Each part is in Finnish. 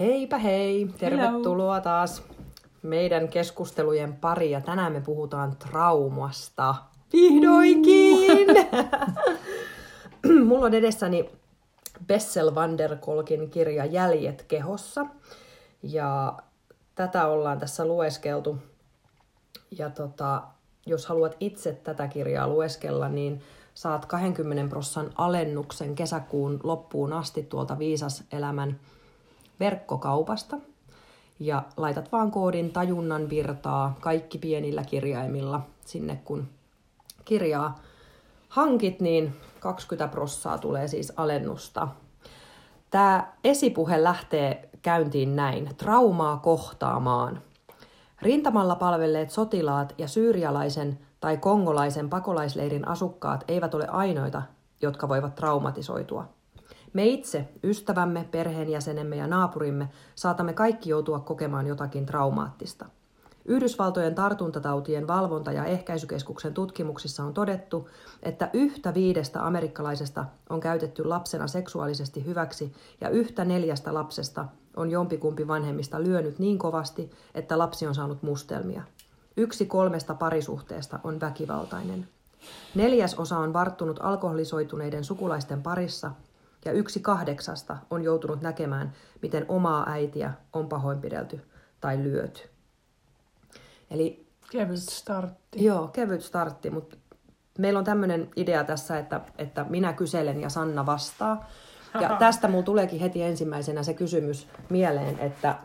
Heipä hei, tervetuloa Hello. taas meidän keskustelujen pari ja tänään me puhutaan traumasta. Vihdoinkin! Mulla on edessäni Bessel van der Kolkin kirja Jäljet kehossa ja tätä ollaan tässä lueskeltu. Ja tota, jos haluat itse tätä kirjaa lueskella, niin saat 20 prosentin alennuksen kesäkuun loppuun asti tuolta Viisas elämän verkkokaupasta ja laitat vaan koodin tajunnan virtaa kaikki pienillä kirjaimilla sinne, kun kirjaa hankit, niin 20 prossaa tulee siis alennusta. Tämä esipuhe lähtee käyntiin näin. Traumaa kohtaamaan. Rintamalla palvelleet sotilaat ja syyrialaisen tai kongolaisen pakolaisleirin asukkaat eivät ole ainoita, jotka voivat traumatisoitua. Me itse, ystävämme, perheenjäsenemme ja naapurimme saatamme kaikki joutua kokemaan jotakin traumaattista. Yhdysvaltojen tartuntatautien valvonta- ja ehkäisykeskuksen tutkimuksissa on todettu, että yhtä viidestä amerikkalaisesta on käytetty lapsena seksuaalisesti hyväksi ja yhtä neljästä lapsesta on jompikumpi vanhemmista lyönyt niin kovasti, että lapsi on saanut mustelmia. Yksi kolmesta parisuhteesta on väkivaltainen. Neljäs osa on varttunut alkoholisoituneiden sukulaisten parissa ja yksi kahdeksasta on joutunut näkemään, miten omaa äitiä on pahoinpidelty tai lyöty. Eli, kevyt startti. Joo, kevyt startti, mutta meillä on tämmöinen idea tässä, että, että minä kyselen ja Sanna vastaa. Ja tästä mulla tuleekin heti ensimmäisenä se kysymys mieleen, että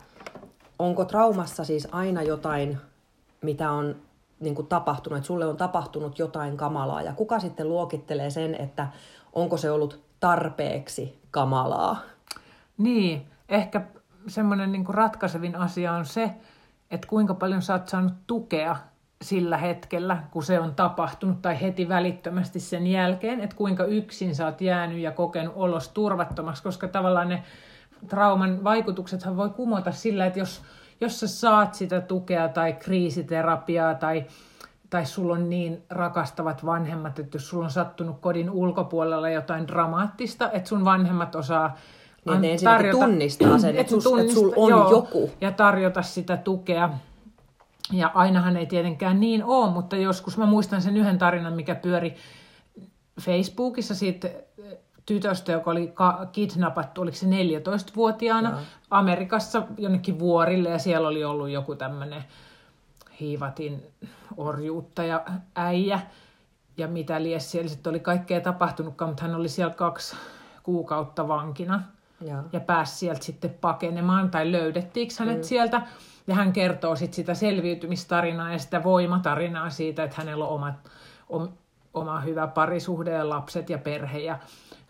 onko traumassa siis aina jotain, mitä on niin kuin tapahtunut, että sulle on tapahtunut jotain kamalaa, ja kuka sitten luokittelee sen, että onko se ollut tarpeeksi kamalaa. Niin, ehkä semmoinen niin ratkaisevin asia on se, että kuinka paljon sä oot saanut tukea sillä hetkellä, kun se on tapahtunut, tai heti välittömästi sen jälkeen, että kuinka yksin sä oot jäänyt ja kokenut olos turvattomaksi, koska tavallaan ne trauman vaikutuksethan voi kumota sillä, että jos, jos sä saat sitä tukea tai kriisiterapiaa tai tai sulla on niin rakastavat vanhemmat, että jos sulla on sattunut kodin ulkopuolella jotain dramaattista, että sun vanhemmat osaa niin, ne tarjota, tunnistaa sen, että, sus, että sulla on joo, joku. Ja tarjota sitä tukea. Ja ainahan ei tietenkään niin ole, mutta joskus mä muistan sen yhden tarinan, mikä pyöri Facebookissa siitä tytöstä, joka oli kidnappattu, oliko se 14-vuotiaana, no. Amerikassa jonnekin vuorille, ja siellä oli ollut joku tämmöinen hiivatin orjuutta ja äijä ja mitä lies siellä sitten oli kaikkea tapahtunutkaan, mutta hän oli siellä kaksi kuukautta vankina ja, ja pääsi sieltä sitten pakenemaan tai löydettiinkö hänet mm. sieltä. Ja hän kertoo sitten sitä selviytymistarinaa ja sitä voimatarinaa siitä, että hänellä on oma, om, oma hyvä parisuhde ja lapset ja perhe ja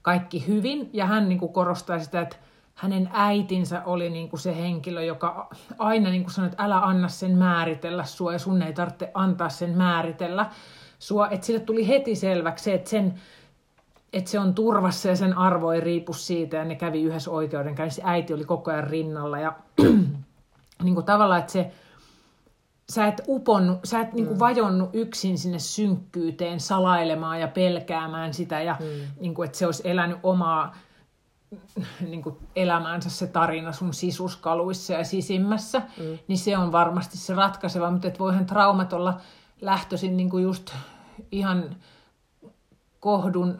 kaikki hyvin. Ja hän niin korostaa sitä, että hänen äitinsä oli niin kuin se henkilö, joka aina niin kuin sanoi, että älä anna sen määritellä sua ja sun ei tarvitse antaa sen määritellä sua. Että sille tuli heti selväksi se, että, sen, että se on turvassa ja sen arvo ei riipu siitä ja ne kävi yhdessä oikeudenkäynnissä. Äiti oli koko ajan rinnalla ja niin kuin tavallaan, että se, sä et uponnut, sä et niin kuin mm. vajonnut yksin sinne synkkyyteen salailemaan ja pelkäämään sitä ja mm. niin kuin, että se olisi elänyt omaa niin kuin elämäänsä se tarina sun sisuskaluissa ja sisimmässä, mm. niin se on varmasti se ratkaiseva, mutta et voihan traumat olla lähtöisin niin kuin just ihan kohdun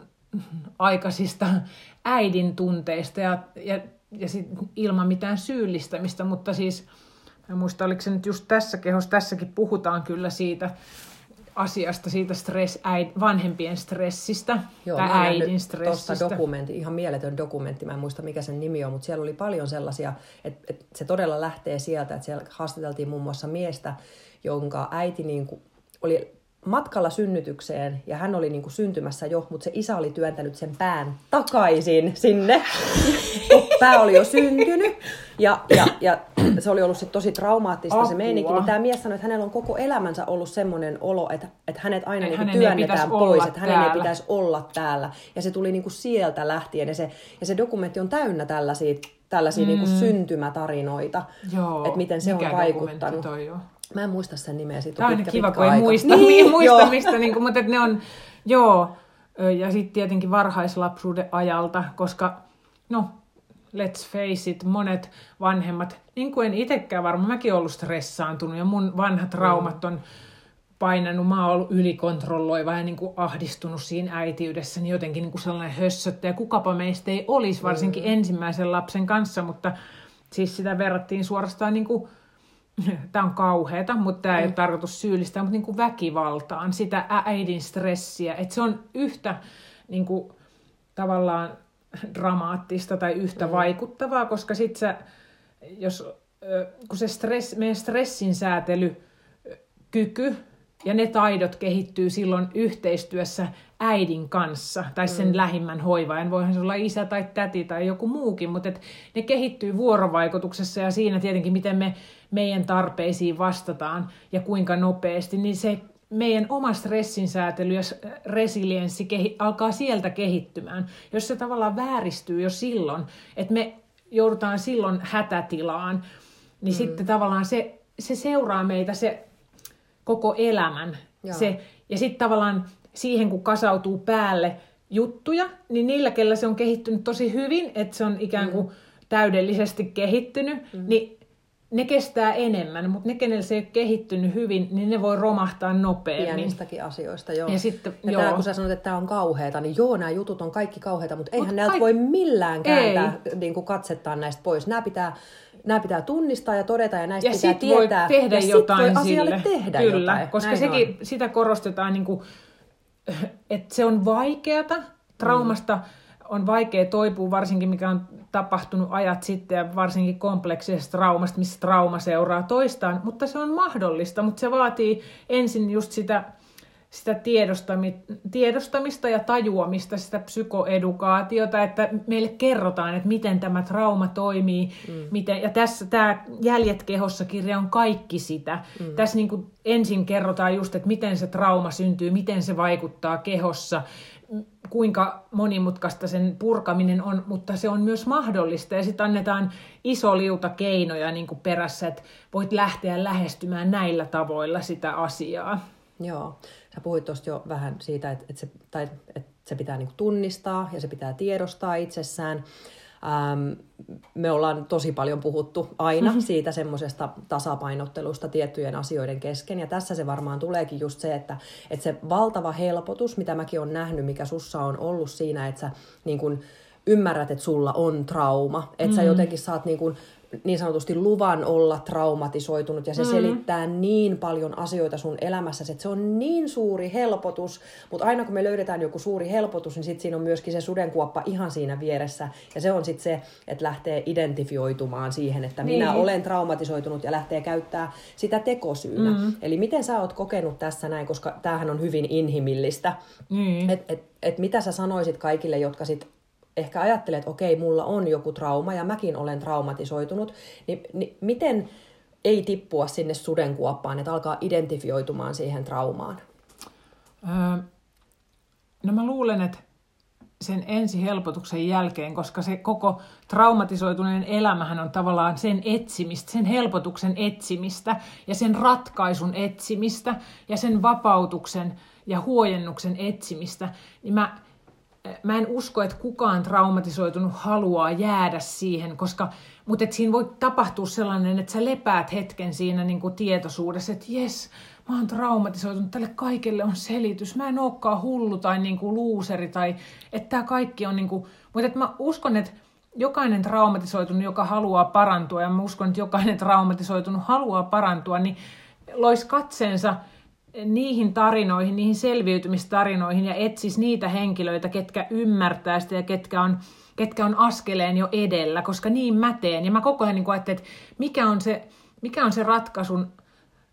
aikaisista äidin tunteista ja, ja, ja sit ilman mitään syyllistämistä, mutta siis en muista, oliko se nyt just tässä kehossa, tässäkin puhutaan kyllä siitä, asiasta, siitä stress, äid, vanhempien stressistä Joo, tai äidin stressistä. dokumentti, ihan mieletön dokumentti, mä en muista mikä sen nimi on, mutta siellä oli paljon sellaisia, että, että se todella lähtee sieltä, että siellä haastateltiin muun muassa miestä, jonka äiti niin kuin oli matkalla synnytykseen ja hän oli niin kuin syntymässä jo, mutta se isä oli työntänyt sen pään takaisin sinne. Pää oli jo syntynyt ja, ja, ja se oli ollut sit tosi traumaattista Apua. se meininki. Niin tämä mies sanoi, että hänellä on koko elämänsä ollut semmoinen olo, että, että hänet aina niin työnnetään pois, että hänen ei pitäisi olla täällä. Ja se tuli niin kuin sieltä lähtien ja se, ja se dokumentti on täynnä tällaisia, tällaisia niin mm. niin kuin syntymätarinoita, Joo, että miten se on vaikuttanut. Toi? Mä en muista sen nimeä, siitä Tämä on pitkä, kiva, pitkä kun ei muista, niin, muista mistä, niin kuin, mutta ne on, joo, ja sitten tietenkin varhaislapsuuden ajalta, koska no, let's face it, monet vanhemmat, niin kuin en itsekään varmaan, mäkin ollut stressaantunut ja mun vanhat raumat on painanut, mä oon ollut ylikontrolloiva ja niin kuin ahdistunut siinä äitiydessä, niin jotenkin niin kuin sellainen hössöttäjä. Kukapa meistä ei olisi, varsinkin mm. ensimmäisen lapsen kanssa, mutta siis sitä verrattiin suorastaan niin kuin, tämä on kauheata, mutta tämä mm. ei ole tarkoitus syyllistää, mutta niin kuin väkivaltaan, sitä äidin stressiä, että se on yhtä niin kuin, tavallaan dramaattista tai yhtä mm. vaikuttavaa, koska sitten sä, jos, kun se stress, meidän stressin säätelykyky ja ne taidot kehittyy silloin yhteistyössä äidin kanssa tai sen mm. lähimmän hoivaajan. Voihan se olla isä tai täti tai joku muukin, mutta et ne kehittyy vuorovaikutuksessa ja siinä tietenkin, miten me meidän tarpeisiin vastataan ja kuinka nopeasti, niin se meidän oma stressinsäätely ja resilienssi kehi- alkaa sieltä kehittymään. Jos se tavallaan vääristyy jo silloin, että me joudutaan silloin hätätilaan, niin mm. sitten tavallaan se, se seuraa meitä se koko elämän. Se, ja sitten tavallaan siihen, kun kasautuu päälle juttuja, niin niillä, kellä se on kehittynyt tosi hyvin, että se on ikään kuin mm. täydellisesti kehittynyt, mm. niin ne kestää enemmän, mutta ne, kenellä se ei ole kehittynyt hyvin, niin ne voi romahtaa nopeammin. Pienistäkin asioista, joo. Ja, sitten, ja joo. Tämä, kun sä sanot, että tämä on kauheata, niin joo, nämä jutut on kaikki kauheita, mutta eihän Mut näiltä kaik... voi millään kääntää niin kuin katsettaa näistä pois. Nämä pitää nämä pitää tunnistaa ja todeta ja näistä ja pitää sit tietää. Voi tehdä ja jotain voi sille. tehdä Kyllä, jotain. koska Näin sekin, on. sitä korostetaan, niin kuin, että se on vaikeata. Traumasta mm. On vaikea toipua, varsinkin mikä on tapahtunut ajat sitten ja varsinkin kompleksisesta traumasta, missä trauma seuraa toistaan, mutta se on mahdollista, mutta se vaatii ensin just sitä sitä tiedostamista ja tajuamista, sitä psykoedukaatiota, että meille kerrotaan, että miten tämä trauma toimii. Mm. Miten, ja tässä tämä Jäljet kehossa kirja on kaikki sitä. Mm. Tässä niin kuin ensin kerrotaan just, että miten se trauma syntyy, miten se vaikuttaa kehossa, kuinka monimutkaista sen purkaminen on, mutta se on myös mahdollista. Ja sitten annetaan iso liuta keinoja niin kuin perässä, että voit lähteä lähestymään näillä tavoilla sitä asiaa. Joo. Sä puhuit tuosta jo vähän siitä, että, se, tai, että se pitää niin tunnistaa ja se pitää tiedostaa itsessään. Ähm, me ollaan tosi paljon puhuttu aina mm-hmm. siitä semmoisesta tasapainottelusta tiettyjen asioiden kesken. Ja tässä se varmaan tuleekin just se, että, että se valtava helpotus, mitä mäkin on nähnyt, mikä sussa on ollut siinä, että sä niin kun, ymmärrät, että sulla on trauma. Että mm-hmm. sä jotenkin saat niin kun, niin sanotusti luvan olla traumatisoitunut ja se mm. selittää niin paljon asioita sun elämässä, että se on niin suuri helpotus, mutta aina kun me löydetään joku suuri helpotus, niin sitten siinä on myöskin se sudenkuoppa ihan siinä vieressä ja se on sitten se, että lähtee identifioitumaan siihen, että niin. minä olen traumatisoitunut ja lähtee käyttää sitä tekosyynä. Mm. Eli miten sä oot kokenut tässä näin, koska tämähän on hyvin inhimillistä, mm. että et, et mitä sä sanoisit kaikille, jotka sit ehkä ajattelee, että okei, mulla on joku trauma ja mäkin olen traumatisoitunut, niin, niin miten ei tippua sinne sudenkuoppaan, että alkaa identifioitumaan siihen traumaan? Öö, no mä luulen, että sen ensihelpotuksen jälkeen, koska se koko traumatisoituneen elämähän on tavallaan sen etsimistä, sen helpotuksen etsimistä ja sen ratkaisun etsimistä ja sen vapautuksen ja huojennuksen etsimistä, niin mä mä en usko, että kukaan traumatisoitunut haluaa jäädä siihen, koska, mutta että siinä voi tapahtua sellainen, että sä lepäät hetken siinä niin kuin tietoisuudessa, että jes, mä oon traumatisoitunut, tälle kaikelle on selitys, mä en olekaan hullu tai niin kuin luuseri, tai että tämä kaikki on niin kuin, mutta mä uskon, että jokainen traumatisoitunut, joka haluaa parantua, ja mä uskon, että jokainen traumatisoitunut haluaa parantua, niin lois katseensa niihin tarinoihin, niihin selviytymistarinoihin ja etsis niitä henkilöitä, ketkä ymmärtää sitä ja ketkä on, ketkä on askeleen jo edellä, koska niin mä teen. Ja mä koko ajan niin ajattelin, että mikä on se, mikä on se ratkaisun,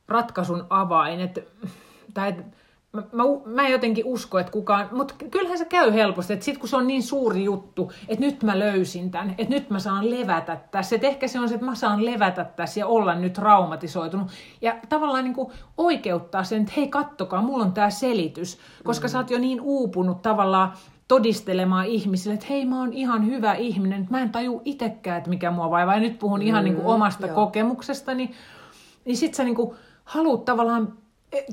ratkaisun avain. Että, tai että mä, mä, mä jotenkin usko, että kukaan, mutta kyllähän se käy helposti, että sit kun se on niin suuri juttu, että nyt mä löysin tämän, että nyt mä saan levätä tässä, että ehkä se on se, että mä saan levätä tässä ja olla nyt traumatisoitunut ja tavallaan niin kuin oikeuttaa sen, että hei kattokaa, mulla on tämä selitys, koska mm. sä oot jo niin uupunut tavallaan todistelemaan ihmisille, että hei mä oon ihan hyvä ihminen, että mä en taju itsekään, että mikä mua vaivaa, ja nyt puhun mm, ihan niin kuin omasta joo. kokemuksestani, niin sit sä niin kuin haluat tavallaan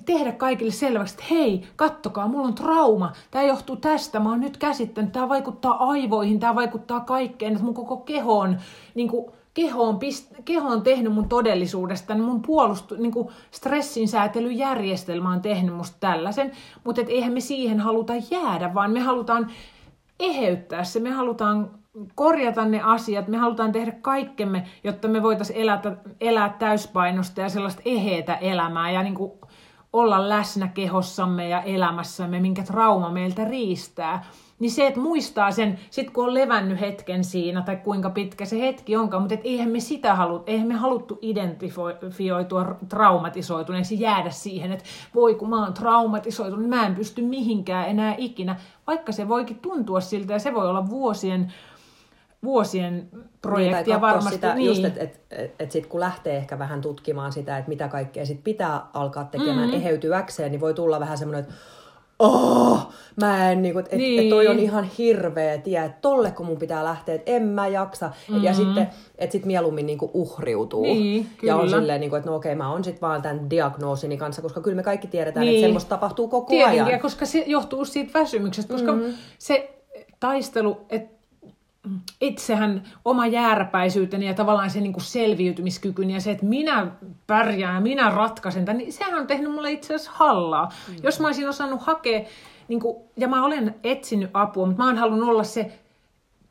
tehdä kaikille selväksi, että hei, kattokaa, mulla on trauma, tämä johtuu tästä, mä oon nyt käsittänyt, tämä vaikuttaa aivoihin, tämä vaikuttaa kaikkeen, että mun koko keho on, niin kuin, keho on, pist, keho on tehnyt mun todellisuudesta, niin mun puolustu, niin kuin stressin säätelyjärjestelmä on tehnyt musta tällaisen, mutta et eihän me siihen haluta jäädä, vaan me halutaan eheyttää se, me halutaan korjata ne asiat, me halutaan tehdä kaikkemme, jotta me voitaisiin elää, elää täyspainosta ja sellaista eheitä elämää ja niin kuin olla läsnä kehossamme ja elämässämme, minkä trauma meiltä riistää. Niin se, että muistaa sen, sit kun on levännyt hetken siinä, tai kuinka pitkä se hetki onkaan, mutta et eihän me sitä halu, eihän me haluttu identifioitua traumatisoituneeksi, jäädä siihen, että voi kun mä oon traumatisoitunut, mä en pysty mihinkään enää ikinä, vaikka se voikin tuntua siltä, ja se voi olla vuosien vuosien projektia niin, varmasti. Sitä, niin. just, että et, et, et sit kun lähtee ehkä vähän tutkimaan sitä, että mitä kaikkea sit pitää alkaa tekemään mm-hmm. eheytyäkseen, niin voi tulla vähän semmoinen, että oh, mä en, niinku, että niin. et toi on ihan hirveä tie, että tolle kun mun pitää lähteä, että en mä jaksa. Mm-hmm. Ja sitten, että sit mieluummin niinku uhriutuu. Niin, kyllä. Ja on silleen, niinku, että no okei, mä oon sit vaan tämän diagnoosini kanssa, koska kyllä me kaikki tiedetään, niin. että semmoista tapahtuu koko Tietenkin, ajan. koska se johtuu siitä väsymyksestä, koska mm-hmm. se taistelu, että itsehän oma jääräpäisyyteni ja tavallaan se niin kuin selviytymiskykyni ja se, että minä pärjään ja minä ratkaisen tämän, niin sehän on tehnyt mulle itse asiassa hallaa. Mm. Jos mä olisin osannut hakea, niin kuin, ja mä olen etsinyt apua, mutta mä oon halunnut olla se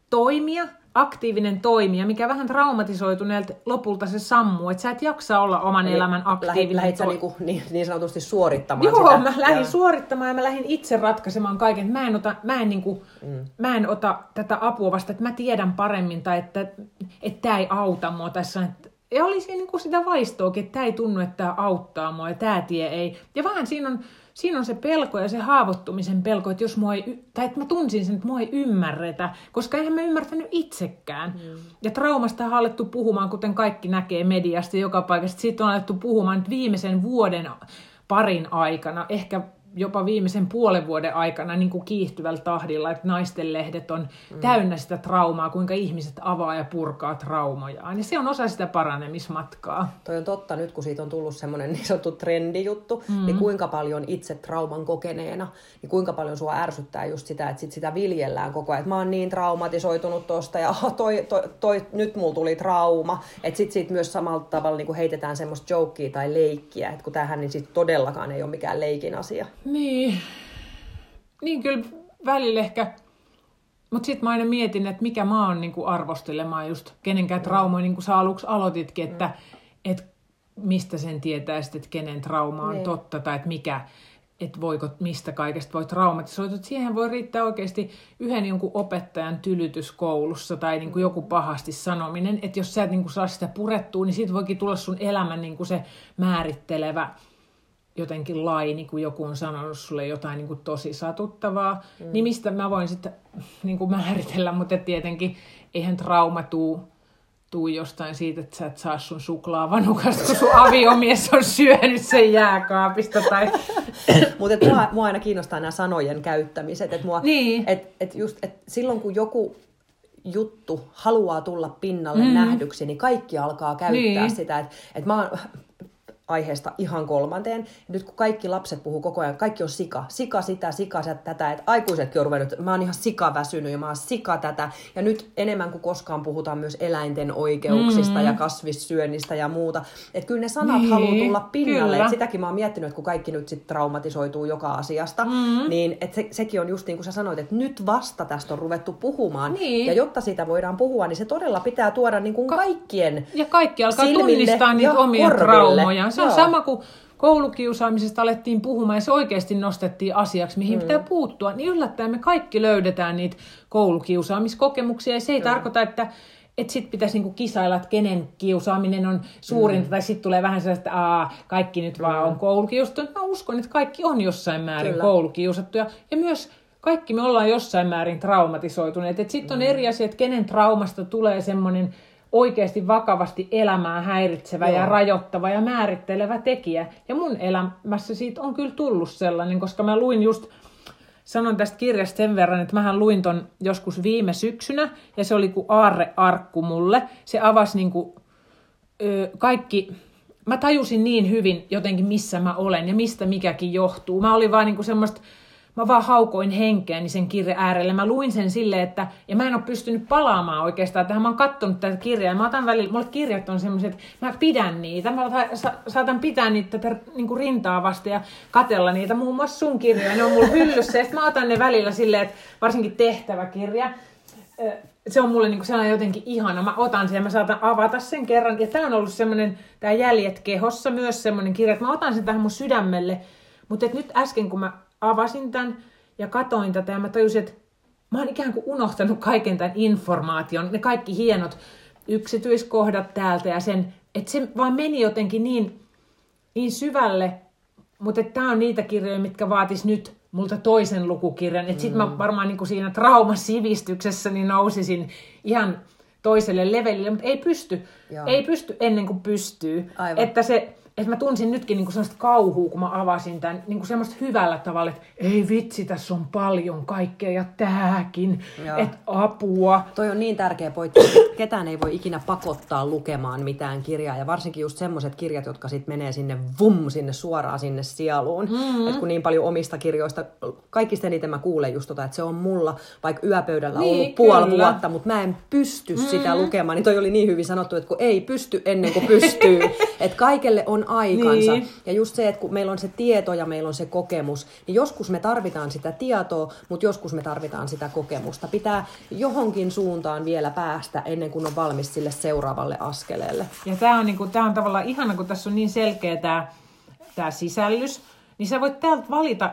toimija, aktiivinen toimija, mikä vähän traumatisoituneelta lopulta se sammuu, että sä et jaksa olla oman Eli elämän aktiivinen. Lähit sä niinku, niin, niin sanotusti suorittamaan Joo, sitä? mä lähdin ja... suorittamaan ja mä lähdin itse ratkaisemaan kaiken. Mä en ota, mä en niinku, mm. mä en ota tätä apua vasta, että mä tiedän paremmin tai että että tämä ei auta mua tässä. Että, ja oli siinä niinku sitä vaistoakin, että tämä ei tunnu, että tämä auttaa mua ja tämä tie ei. Ja vähän siinä on siinä on se pelko ja se haavoittumisen pelko, että jos mua ei, tai että mä tunsin sen, että mua ei ymmärretä, koska eihän mä ymmärtänyt itsekään. Mm. Ja traumasta on alettu puhumaan, kuten kaikki näkee mediasta joka paikasta. Siitä on alettu puhumaan nyt viimeisen vuoden parin aikana, ehkä jopa viimeisen puolen vuoden aikana niin kuin kiihtyvällä tahdilla, että naisten lehdet on mm. täynnä sitä traumaa, kuinka ihmiset avaa ja purkaa traumojaan. Ja se on osa sitä paranemismatkaa. Toi on totta, nyt kun siitä on tullut semmoinen niin sanottu trendijuttu, mm. niin kuinka paljon itse trauman kokeneena, niin kuinka paljon sua ärsyttää just sitä, että sit sitä viljellään koko ajan, että mä oon niin traumatisoitunut tosta ja toi, toi, toi, nyt mulla tuli trauma. Että sit siitä myös samalla tavalla niin kuin heitetään semmoista jokea tai leikkiä, että kun tämähän niin sit todellakaan ei ole mikään leikin asia. Niin, niin kyllä välillä ehkä, mutta sitten mä aina mietin, että mikä mä oon niinku arvostelemaan just kenenkään traumaa, niin kuin sä aluksi aloititkin, että mm. et mistä sen tietää sitten, että kenen trauma on niin. totta tai että mikä, että voiko, mistä kaikesta voi traumatisoitua. Siihen voi riittää oikeasti yhden jonkun opettajan tylytys koulussa tai niin kuin joku pahasti sanominen. Että jos sä et niin kuin saa sitä purettua, niin siitä voikin tulla sun elämän niin kuin se määrittelevä jotenkin laini, kun joku on sanonut sulle jotain niin kuin tosi satuttavaa, mm. niin mistä mä voin sitten niin kuin määritellä, mutta tietenkin eihän trauma tuu, tuu jostain siitä, että sä et saa sun suklaavanukasta, kun sun aviomies on syönyt sen jääkaapista. Tai... mutta mua, mua aina kiinnostaa nämä sanojen käyttämiset. Että mua, niin. et, et just, et silloin kun joku juttu haluaa tulla pinnalle mm. nähdyksi, niin kaikki alkaa käyttää niin. sitä. Että et mä oon aiheesta ihan kolmanteen. Nyt kun kaikki lapset puhuu koko ajan, kaikki on sika. Sika sitä, sika tätä. Että aikuisetkin on ruvennut, mä oon ihan sika väsynyt ja mä oon sika tätä. Ja nyt enemmän kuin koskaan puhutaan myös eläinten oikeuksista mm-hmm. ja kasvissyönnistä ja muuta. Että kyllä ne sanat niin, haluaa tulla pinnalle. Et sitäkin mä oon miettinyt, että kun kaikki nyt sitten traumatisoituu joka asiasta, mm-hmm. niin et se, sekin on just niin kuin sä sanoit, että nyt vasta tästä on ruvettu puhumaan. Niin. Ja jotta siitä voidaan puhua, niin se todella pitää tuoda niin kuin kaikkien Ja kaikki alkaa tunnistaa niitä omia traumoja se on Joo. sama kuin koulukiusaamisesta alettiin puhumaan ja se oikeasti nostettiin asiaksi, mihin mm. pitää puuttua, niin yllättäen me kaikki löydetään niitä koulukiusaamiskokemuksia ja se ei mm. tarkoita, että että sitten pitäisi niinku kisailla, että kenen kiusaaminen on suurinta, mm. tai sitten tulee vähän sellaista, että Aa, kaikki nyt mm. vaan on koulukiusattu. Mä uskon, että kaikki on jossain määrin Kyllä. koulukiusattuja. Ja myös kaikki me ollaan jossain määrin traumatisoituneet. Sitten on mm. eri asia, että kenen traumasta tulee semmoinen oikeasti vakavasti elämää häiritsevä Joo. ja rajoittava ja määrittelevä tekijä. Ja mun elämässä siitä on kyllä tullut sellainen, koska mä luin just, sanon tästä kirjasta sen verran, että mähän luin ton joskus viime syksynä, ja se oli kuin aarrearkku mulle. Se avasi niin kuin, ö, kaikki mä tajusin niin hyvin jotenkin, missä mä olen ja mistä mikäkin johtuu. Mä olin vaan niin kuin semmoista, mä vaan haukoin henkeäni sen kirjan äärelle. Mä luin sen silleen, että, ja mä en ole pystynyt palaamaan oikeastaan tähän. Mä oon kattonut tätä kirjaa, ja mä otan välillä, mulle kirjat on semmoiset, että mä pidän niitä. Mä sa, saatan pitää niitä tätä niin kuin rintaa vasta ja katella niitä, muun muassa sun kirjoja. Ne on mulla hyllyssä, ja mä otan ne välillä silleen, että varsinkin tehtäväkirja, se on mulle niin kuin sellainen jotenkin ihana. Mä otan sen ja mä saatan avata sen kerran. Ja tämä on ollut semmoinen, tämä Jäljet kehossa myös semmoinen kirja, että mä otan sen tähän mun sydämelle. Mutta nyt äsken kun mä avasin tämän ja katoin tätä ja mä tajusin, että mä oon ikään kuin unohtanut kaiken tämän informaation, ne kaikki hienot yksityiskohdat täältä ja sen, että se vaan meni jotenkin niin, niin syvälle, mutta tämä on niitä kirjoja, mitkä vaatis nyt multa toisen lukukirjan. Että sit mä mm. varmaan niin kuin siinä traumasivistyksessä niin nousisin ihan toiselle levelille, mutta ei pysty. Joo. Ei pysty ennen kuin pystyy. Aivan. Että se, että mä tunsin nytkin niinku sellaista kauhua, kun mä avasin tämän niinku semmoista hyvällä tavalla, että ei vitsi, tässä on paljon kaikkea ja tääkin, että apua. Toi on niin tärkeä pointti, että ketään ei voi ikinä pakottaa lukemaan mitään kirjaa ja varsinkin just semmoiset kirjat, jotka sitten menee sinne vum, sinne suoraan sinne sieluun. Mm-hmm. Että kun niin paljon omista kirjoista, kaikista eniten mä kuulen just tota, että se on mulla vaikka yöpöydällä niin, ollut puoli kyllä. vuotta, mutta mä en pysty mm-hmm. sitä lukemaan, niin toi oli niin hyvin sanottu, että kun ei pysty ennen kuin pystyy, että kaikelle on aikansa. Niin. Ja just se, että kun meillä on se tieto ja meillä on se kokemus, niin joskus me tarvitaan sitä tietoa, mutta joskus me tarvitaan sitä kokemusta. Pitää johonkin suuntaan vielä päästä ennen kuin on valmis sille seuraavalle askeleelle. Ja tämä on, niinku, tää on tavallaan ihana, kun tässä on niin selkeä tämä tää sisällys, niin sä voit täältä valita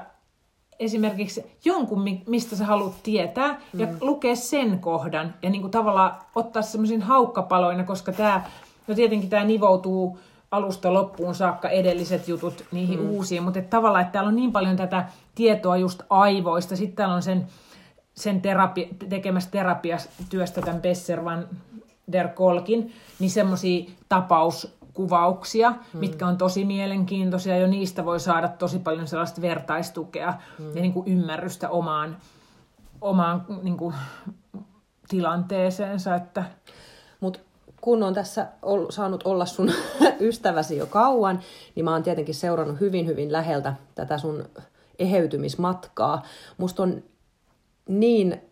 esimerkiksi jonkun, mistä sä haluat tietää, mm. ja lukea sen kohdan, ja niin kuin tavallaan ottaa semmoisin haukkapaloina, koska tämä, no tietenkin tämä nivoutuu alusta loppuun saakka edelliset jutut niihin mm. uusiin, mutta että tavallaan, että täällä on niin paljon tätä tietoa just aivoista, sitten täällä on sen, sen terapi, tekemässä terapiatyöstä tämän Besser van der Kolkin, niin semmoisia tapauskuvauksia, mm. mitkä on tosi mielenkiintoisia, jo niistä voi saada tosi paljon sellaista vertaistukea mm. ja niin kuin ymmärrystä omaan, omaan niin kuin, tilanteeseensa. Että... Kun on tässä ol, saanut olla sun ystäväsi jo kauan, niin mä oon tietenkin seurannut hyvin, hyvin läheltä tätä sun eheytymismatkaa. Musta on niin,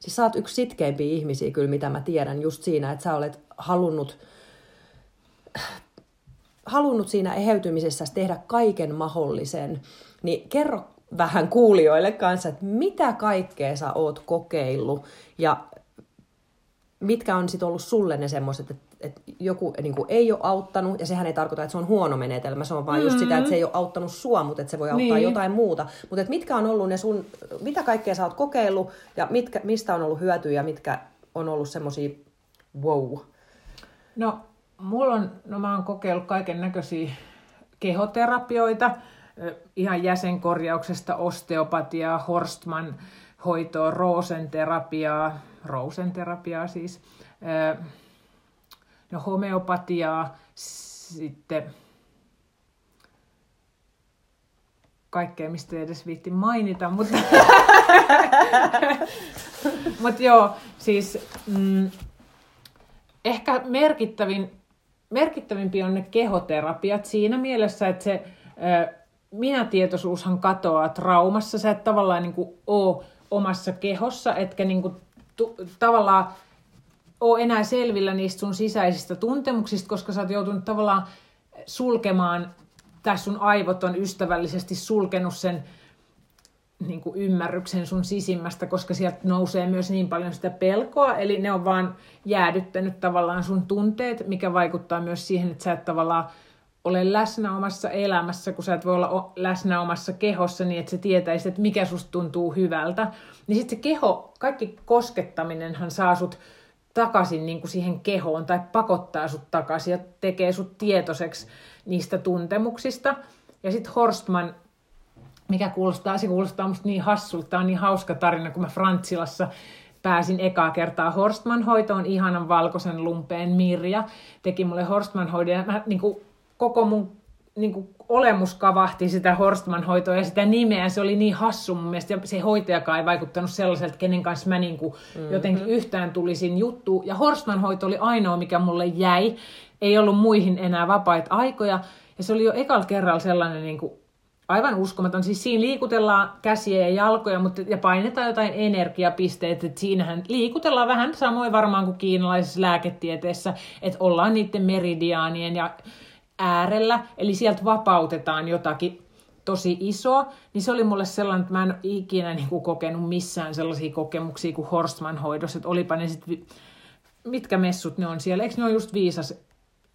siis sä oot yksi sitkeimpiä ihmisiä kyllä, mitä mä tiedän, just siinä, että sä olet halunnut, halunnut siinä eheytymisessä tehdä kaiken mahdollisen. Niin kerro vähän kuulijoille kanssa, että mitä kaikkea sä oot kokeillut ja mitkä on sitten ollut sulle ne semmoiset, että, että joku niin kuin, ei ole auttanut, ja sehän ei tarkoita, että se on huono menetelmä, se on vaan mm-hmm. just sitä, että se ei ole auttanut sua, mutta että se voi auttaa niin. jotain muuta. Mutta että mitkä on ollut ne sun, mitä kaikkea sä oot kokeillut, ja mitkä, mistä on ollut hyötyä, ja mitkä on ollut semmoisia wow? No, mulla on, no mä oon kokeillut kaiken näköisiä kehoterapioita, ihan jäsenkorjauksesta osteopatiaa, Horstman hoitoa, roosenterapiaa, rousenterapiaa siis, no homeopatiaa, sitten kaikkea, mistä ei edes viitti mainita, mutta mut joo, siis mm, ehkä merkittävin, merkittävimpi on ne kehoterapiat siinä mielessä, että se ö, minätietoisuushan katoaa traumassa, sä et tavallaan niin kuin, ole omassa kehossa, etkä niin kuin, tu, tavallaan ole enää selvillä niistä sun sisäisistä tuntemuksista, koska sä oot joutunut tavallaan sulkemaan, tai sun aivot on ystävällisesti sulkenut sen niin kuin ymmärryksen sun sisimmästä, koska sieltä nousee myös niin paljon sitä pelkoa, eli ne on vaan jäädyttänyt tavallaan sun tunteet, mikä vaikuttaa myös siihen, että sä et tavallaan ole läsnä omassa elämässä, kun sä et voi olla läsnä omassa kehossa niin, että sä tietäisit, että mikä susta tuntuu hyvältä. Niin sitten se keho, kaikki koskettaminenhan saa sut takaisin niin kuin siihen kehoon tai pakottaa sut takaisin ja tekee sut tietoiseksi niistä tuntemuksista. Ja sitten Horstman, mikä kuulostaa, se kuulostaa musta niin hassulta, on niin hauska tarina, kun mä Frantsilassa pääsin ekaa kertaa Horstman hoitoon, ihanan valkoisen lumpeen Mirja teki mulle Horstman hoidon ja mä niin kuin koko mun niin kuin olemus kavahti sitä Horstman-hoitoa ja sitä nimeä. Se oli niin hassu mun mielestä. Ja se hoitajakaan ei vaikuttanut sellaiselta, kenen kanssa mä niin kuin mm-hmm. jotenkin yhtään tulisin juttu. Ja Horstman-hoito oli ainoa, mikä mulle jäi. Ei ollut muihin enää vapaita aikoja. Ja se oli jo ekalla kerralla sellainen niin kuin aivan uskomaton. Siis siinä liikutellaan käsiä ja jalkoja mutta, ja painetaan jotain energiapisteitä. Että siinähän liikutellaan vähän samoin varmaan kuin kiinalaisessa lääketieteessä, että ollaan niiden meridiaanien ja äärellä, eli sieltä vapautetaan jotakin tosi isoa, niin se oli mulle sellainen, että mä en ikinä niin kuin, kokenut missään sellaisia kokemuksia kuin Horstman hoidossa, että olipa ne sitten, mitkä messut ne on siellä, eikö ne ole just viisas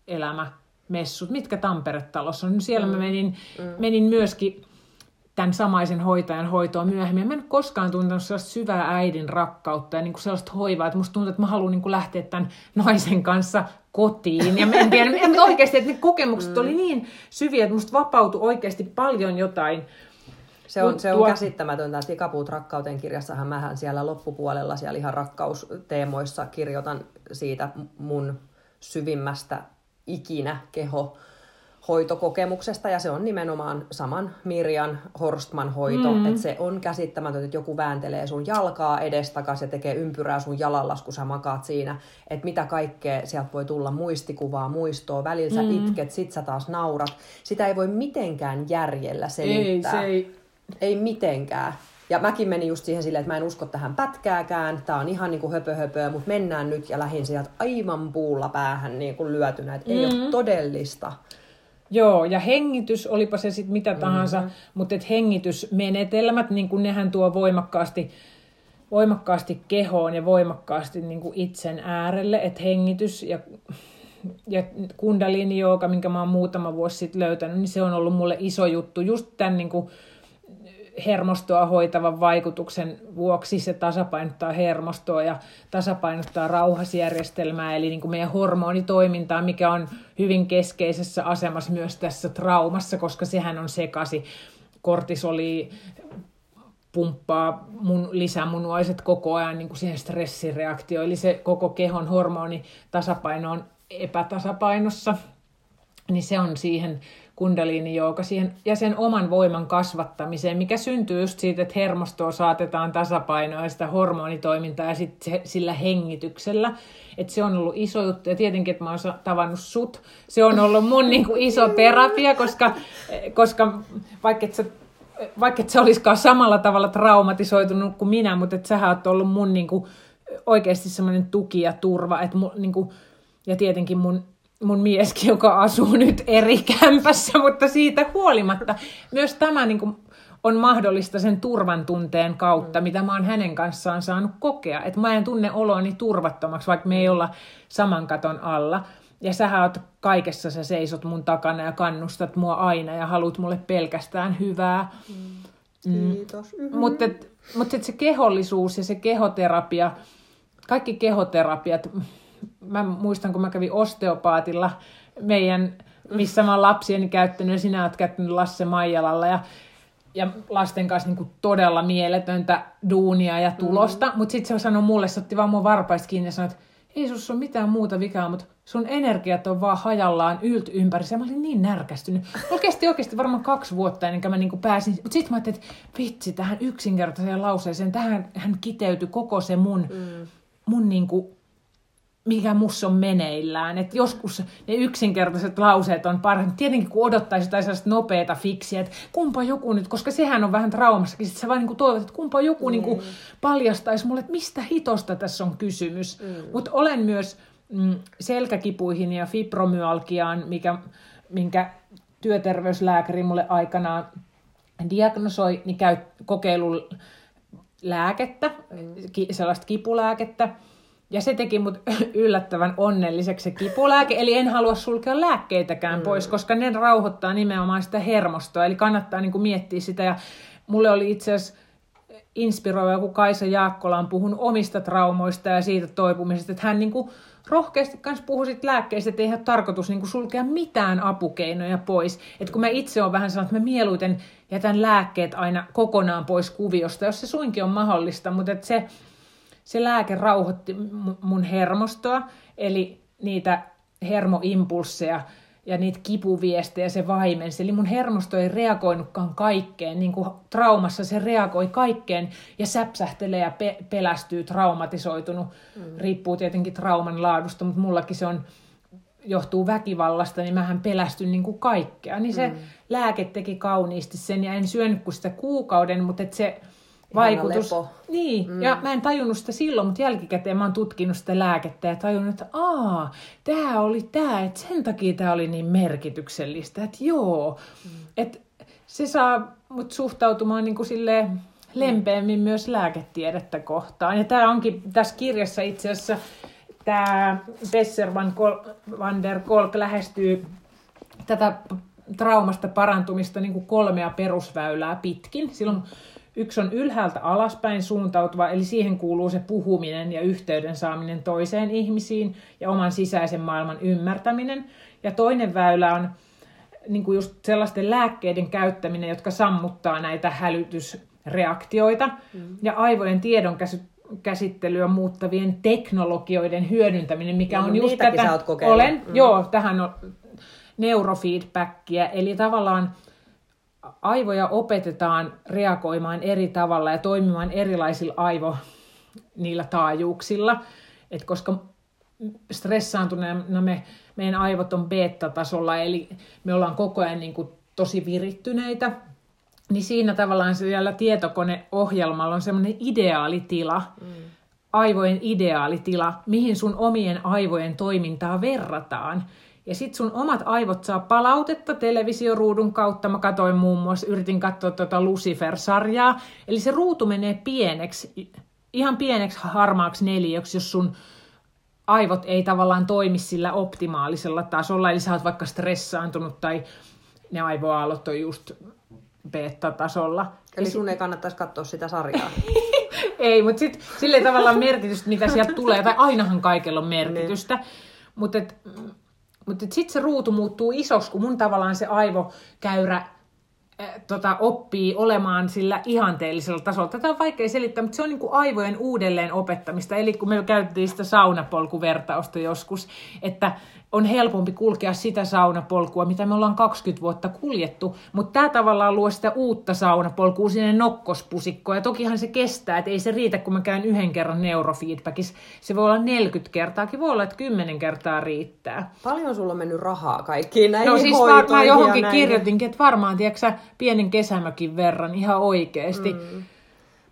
elämä messut, mitkä Tampere-talossa on, no siellä mm. mä menin, mm. menin myöskin tämän samaisen hoitajan hoitoon myöhemmin. Mä en koskaan tuntenut sellaista syvää äidin rakkautta ja niin kuin sellaista hoivaa, että musta tuntuu, että mä haluan niin kuin lähteä tämän naisen kanssa kotiin. Ja mä en tiedä, mutta oikeasti, että ne kokemukset mm. oli niin syviä, että musta vapautui oikeasti paljon jotain. Se on, se on käsittämätöntä. Tikapuut rakkauteen kirjassahan mähän siellä loppupuolella siellä ihan rakkausteemoissa kirjoitan siitä mun syvimmästä ikinä keho hoitokokemuksesta ja se on nimenomaan saman Mirjan Horstman hoito, mm. että se on käsittämätöntä, että joku vääntelee sun jalkaa edestakas ja tekee ympyrää sun jalallas, kun sä makaat siinä, että mitä kaikkea sieltä voi tulla muistikuvaa, muistoa, välillä mm. itket, sit sä taas naurat. Sitä ei voi mitenkään järjellä selittää. Ei, se ei... ei mitenkään. Ja mäkin menin just siihen silleen, että mä en usko tähän pätkääkään, tää on ihan niinku höpö höpöä, mutta mennään nyt ja lähin sieltä aivan puulla päähän niin kuin lyötynä, että mm. ei ole todellista. Joo, ja hengitys, olipa se sitten mitä tahansa, mm-hmm. mutta et hengitysmenetelmät, niin kun nehän tuo voimakkaasti, voimakkaasti kehoon ja voimakkaasti niin kuin itsen äärelle, että hengitys ja, ja kundalini jooga, minkä mä oon muutama vuosi sitten löytänyt, niin se on ollut mulle iso juttu. Just tämän niin kuin, hermostoa hoitavan vaikutuksen vuoksi se tasapainottaa hermostoa ja tasapainottaa rauhasjärjestelmää, eli niin kuin meidän hormonitoimintaa, mikä on hyvin keskeisessä asemassa myös tässä traumassa, koska sehän on sekasi. Kortisoli pumppaa mun lisämunuaiset koko ajan niin kuin siihen stressireaktioon, eli se koko kehon hormoni tasapaino on epätasapainossa, niin se on siihen kundaliini siihen, ja sen oman voiman kasvattamiseen, mikä syntyy just siitä, että hermostoa saatetaan tasapainoa ja sitä hormonitoimintaa ja sit se, sillä hengityksellä. Että se on ollut iso juttu ja tietenkin, että mä oon tavannut sut. Se on ollut mun niin kuin, iso terapia, koska, koska vaikka et sä vaikka et se olisikaan samalla tavalla traumatisoitunut kuin minä, mutta että sähän oot ollut mun niin kuin, oikeasti semmoinen tuki ja turva. Että mun, niin kuin, ja tietenkin mun mun mieskin, joka asuu nyt eri kämpässä, mutta siitä huolimatta myös tämä niin kuin, on mahdollista sen turvan tunteen kautta, mm. mitä mä oon hänen kanssaan saanut kokea. Että mä en tunne oloani turvattomaksi, vaikka me ei olla saman katon alla. Ja sä oot kaikessa, sä seisot mun takana ja kannustat mua aina ja haluat mulle pelkästään hyvää. Mm. mm. Kiitos. Mm-hmm. Mutta mut se kehollisuus ja se kehoterapia, kaikki kehoterapiat, mä muistan, kun mä kävin osteopaatilla meidän, missä mä oon lapsieni käyttänyt ja sinä oot käyttänyt Lasse Maijalalla ja, ja lasten kanssa niin todella mieletöntä duunia ja tulosta. Mm-hmm. Mutta sitten se sanoi mulle, se otti vaan mun varpaista kiinni ja sanoi, että ei sus ole mitään muuta vikaa, mutta sun energiat on vaan hajallaan ylt ympäri. Ja mä olin niin närkästynyt. Mulla kesti oikeasti varmaan kaksi vuotta ennen kuin mä niinku pääsin. Mutta sitten mä ajattelin, että vitsi, tähän yksinkertaiseen lauseeseen, tähän hän kiteytyi koko se mun, mm. mun niinku mikä mussa on meneillään. Että joskus ne yksinkertaiset lauseet on parhaat. Tietenkin kun odottaisi jotain sellaista nopeata fiksiä, että kumpa joku nyt, koska sehän on vähän traumassakin, sitten sä vaan niin toivot, että kumpa joku mm. niin kuin paljastaisi mulle, että mistä hitosta tässä on kysymys. Mm. Mutta olen myös mm, selkäkipuihin ja fibromyalgiaan, mikä, minkä työterveyslääkäri mulle aikanaan diagnosoi, niin käy kokeilun lääkettä, mm. sellaista kipulääkettä, ja se teki mut yllättävän onnelliseksi se kipulääke, eli en halua sulkea lääkkeitäkään mm. pois, koska ne rauhoittaa nimenomaan sitä hermostoa, eli kannattaa niin kuin miettiä sitä. Ja mulle oli itse asiassa inspiroiva, kun Kaisa Jaakkola on puhunut omista traumoista ja siitä toipumisesta, että hän niin kuin rohkeasti kanssa puhui sit lääkkeistä, että ei ole tarkoitus niin kuin sulkea mitään apukeinoja pois. Et kun mä itse olen vähän sellainen, että mä mieluiten jätän lääkkeet aina kokonaan pois kuviosta, jos se suinkin on mahdollista, mutta se se lääke rauhoitti mun hermostoa, eli niitä hermoimpulsseja ja niitä kipuviestejä se vaimensi. Eli mun hermosto ei reagoinutkaan kaikkeen, niin kuin traumassa se reagoi kaikkeen ja säpsähtelee ja pe- pelästyy, traumatisoitunut. Mm. Riippuu tietenkin trauman laadusta, mutta mullakin se on johtuu väkivallasta, niin mähän pelästyn niin kuin kaikkea. Niin se mm. lääke teki kauniisti sen ja en syönyt kuin sitä kuukauden, mutta et se vaikutus... lepo. Niin, mm. ja mä en tajunnut sitä silloin, mutta jälkikäteen mä oon tutkinut sitä lääkettä ja tajunnut, että aa, tämä oli tämä, että sen takia tämä oli niin merkityksellistä, että joo, mm. että se saa mut suhtautumaan niin kuin silleen lempeämmin mm. myös lääketiedettä kohtaan. Ja tämä onkin tässä kirjassa itse asiassa, tämä Besser van, Kol- van der Kolk lähestyy tätä traumasta parantumista niin kuin kolmea perusväylää pitkin. Silloin Yksi on ylhäältä alaspäin suuntautuva, eli siihen kuuluu se puhuminen ja yhteyden saaminen toiseen ihmisiin ja oman sisäisen maailman ymmärtäminen. Ja toinen väylä on niin kuin just sellaisten lääkkeiden käyttäminen, jotka sammuttaa näitä hälytysreaktioita. Mm. Ja aivojen tiedon käsittelyä muuttavien teknologioiden hyödyntäminen, mikä no, on just tätä... Olen, mm. joo, tähän on neurofeedbackia, eli tavallaan aivoja opetetaan reagoimaan eri tavalla ja toimimaan erilaisilla aivo niillä taajuuksilla. Et koska stressaantuneena me, meidän aivot on beta-tasolla, eli me ollaan koko ajan niin kuin tosi virittyneitä, niin siinä tavallaan siellä tietokoneohjelmalla on semmoinen ideaalitila, mm. aivojen ideaalitila, mihin sun omien aivojen toimintaa verrataan. Ja sit sun omat aivot saa palautetta televisioruudun kautta. Mä katsoin muun muassa, yritin katsoa tuota Lucifer-sarjaa. Eli se ruutu menee pieneksi, ihan pieneksi harmaaksi neliöksi, jos sun aivot ei tavallaan toimi sillä optimaalisella tasolla. Eli sä oot vaikka stressaantunut tai ne aivoaallot on just beta-tasolla. Eli sun ei kannattaisi katsoa sitä sarjaa. ei, mutta sitten sille tavallaan merkitystä, mitä sieltä tulee. Tai ainahan kaikella on merkitystä. Niin. Mutta mutta sitten se ruutu muuttuu isoksi, kun mun tavallaan se aivokäyrä äh, tota, oppii olemaan sillä ihanteellisella tasolla. Tätä on vaikea selittää, mutta se on niin kuin aivojen uudelleen opettamista. Eli kun me käytettiin sitä saunapolkuvertausta joskus, että on helpompi kulkea sitä saunapolkua, mitä me ollaan 20 vuotta kuljettu, mutta tämä tavallaan luo sitä uutta saunapolkua sinne nokkospusikkoon, ja tokihan se kestää, että ei se riitä, kun mä käyn yhden kerran neurofeedbackissa, se voi olla 40 kertaakin, voi olla, että 10 kertaa riittää. Paljon sulla on mennyt rahaa kaikkiin näihin No siis mä johonkin kirjoitinkin, että varmaan, tiedätkö pienen kesämökin verran ihan oikeasti. Mm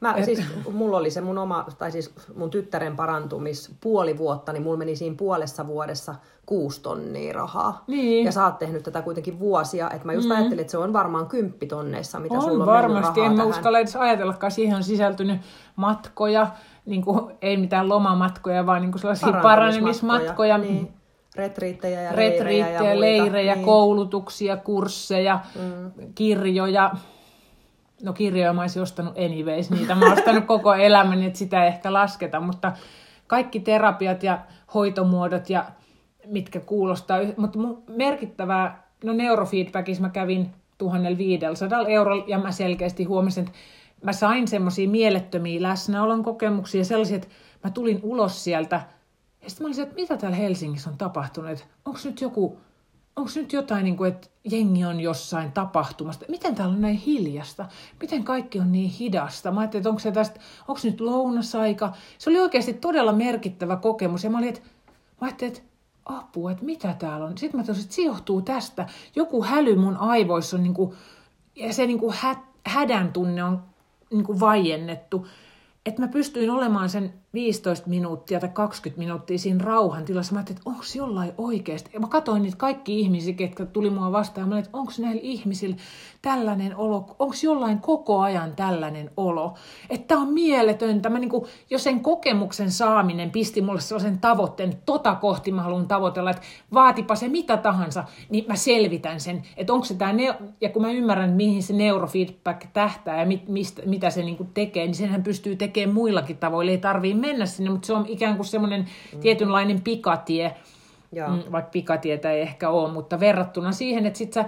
Mä, Et... siis, mulla oli se mun oma, tai siis mun tyttären parantumis puoli vuotta, niin mulla meni siinä puolessa vuodessa kuusi tonnia rahaa. Niin. Ja sä oot tehnyt tätä kuitenkin vuosia, että mä just mm. ajattelin, että se on varmaan kymppitonneissa, mitä on sulla on varmasti, en mä uskalla edes ajatellakaan, siihen on sisältynyt matkoja, niin kuin, ei mitään lomamatkoja, vaan niin kuin sellaisia paranemismatkoja. Niin. Retriittejä ja leirejä, ja leirejä niin. koulutuksia, kursseja, mm. kirjoja no kirjoja mä olisin ostanut anyways, niitä mä oon ostanut koko elämäni, että sitä ei ehkä lasketa, mutta kaikki terapiat ja hoitomuodot ja mitkä kuulostaa, mutta merkittävää, no neurofeedbackissa mä kävin 1500 eurolla ja mä selkeästi huomasin, että mä sain semmoisia mielettömiä läsnäolon kokemuksia, sellaisia, että mä tulin ulos sieltä ja sitten mä olisin, että mitä täällä Helsingissä on tapahtunut, onko nyt joku onko nyt jotain, niin kuin, että jengi on jossain tapahtumasta? Miten täällä on näin hiljasta? Miten kaikki on niin hidasta? Mä ajattelin, että onko, se tästä, onko nyt lounasaika? Se oli oikeasti todella merkittävä kokemus. Ja mä olin, että, mä ajattelin, että apua, että mitä täällä on. Sitten mä tosin, että se johtuu tästä. Joku häly mun aivoissa on, niin kuin, ja se niin kuin hä, hädän tunne on niin kuin vaiennettu että mä pystyin olemaan sen 15 minuuttia tai 20 minuuttia siinä rauhan tilassa. Mä ajattelin, että onko jollain oikeasti. Ja mä katsoin niitä kaikki ihmisiä, jotka tuli mua vastaan. Mä että onko näillä ihmisillä tällainen olo, onko jollain koko ajan tällainen olo. Että on mieletöntä. Mä niin jo sen kokemuksen saaminen pisti mulle sellaisen tavoitteen, että tota kohti mä haluan tavoitella, että vaatipa se mitä tahansa, niin mä selvitän sen. Että onko se tämä, ne- ja kun mä ymmärrän, mihin se neurofeedback tähtää ja mit, mistä, mitä se niin tekee, niin senhän pystyy tekemään muillakin tavoilla. Ei tarvii mennä sinne, mutta se on ikään kuin semmoinen mm. tietynlainen pikatie, Joo. Mm, vaikka pikatietä ei ehkä ole, mutta verrattuna siihen, että sit sä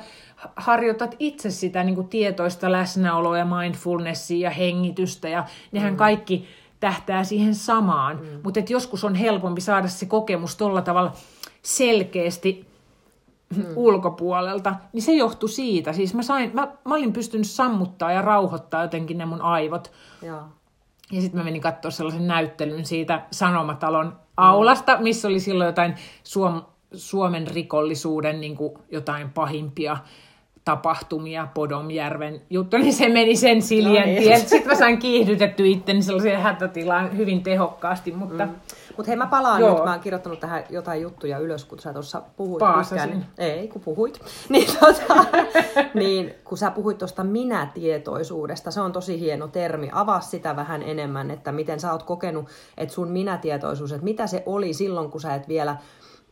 harjoitat itse sitä niin kuin tietoista läsnäoloa ja mindfulnessia ja hengitystä ja nehän mm. kaikki tähtää siihen samaan. Mm. Mutta joskus on helpompi saada se kokemus tuolla tavalla selkeästi mm. ulkopuolelta, niin se johtui siitä. Siis mä, sain, mä, mä olin pystynyt sammuttaa ja rauhoittaa jotenkin ne mun aivot. Joo. Ja sitten mä menin katsoa sellaisen näyttelyn siitä Sanomatalon aulasta, missä oli silloin jotain Suom- Suomen rikollisuuden niin kuin jotain pahimpia tapahtumia, Podomjärven juttu, niin se meni sen siljen No. Sitten mä sain kiihdytetty itteni sellaiseen hätätilaan hyvin tehokkaasti, mutta mm. Mutta hei, mä palaan Joo. nyt. Mä oon kirjoittanut tähän jotain juttuja ylös, kun sä tuossa puhuit Paasasin. pitkään. Ei, kun puhuit. Niin, tota, niin kun sä puhuit tuosta minätietoisuudesta, se on tosi hieno termi. Avaa sitä vähän enemmän, että miten sä oot kokenut, että sun minätietoisuus, että mitä se oli silloin, kun sä et vielä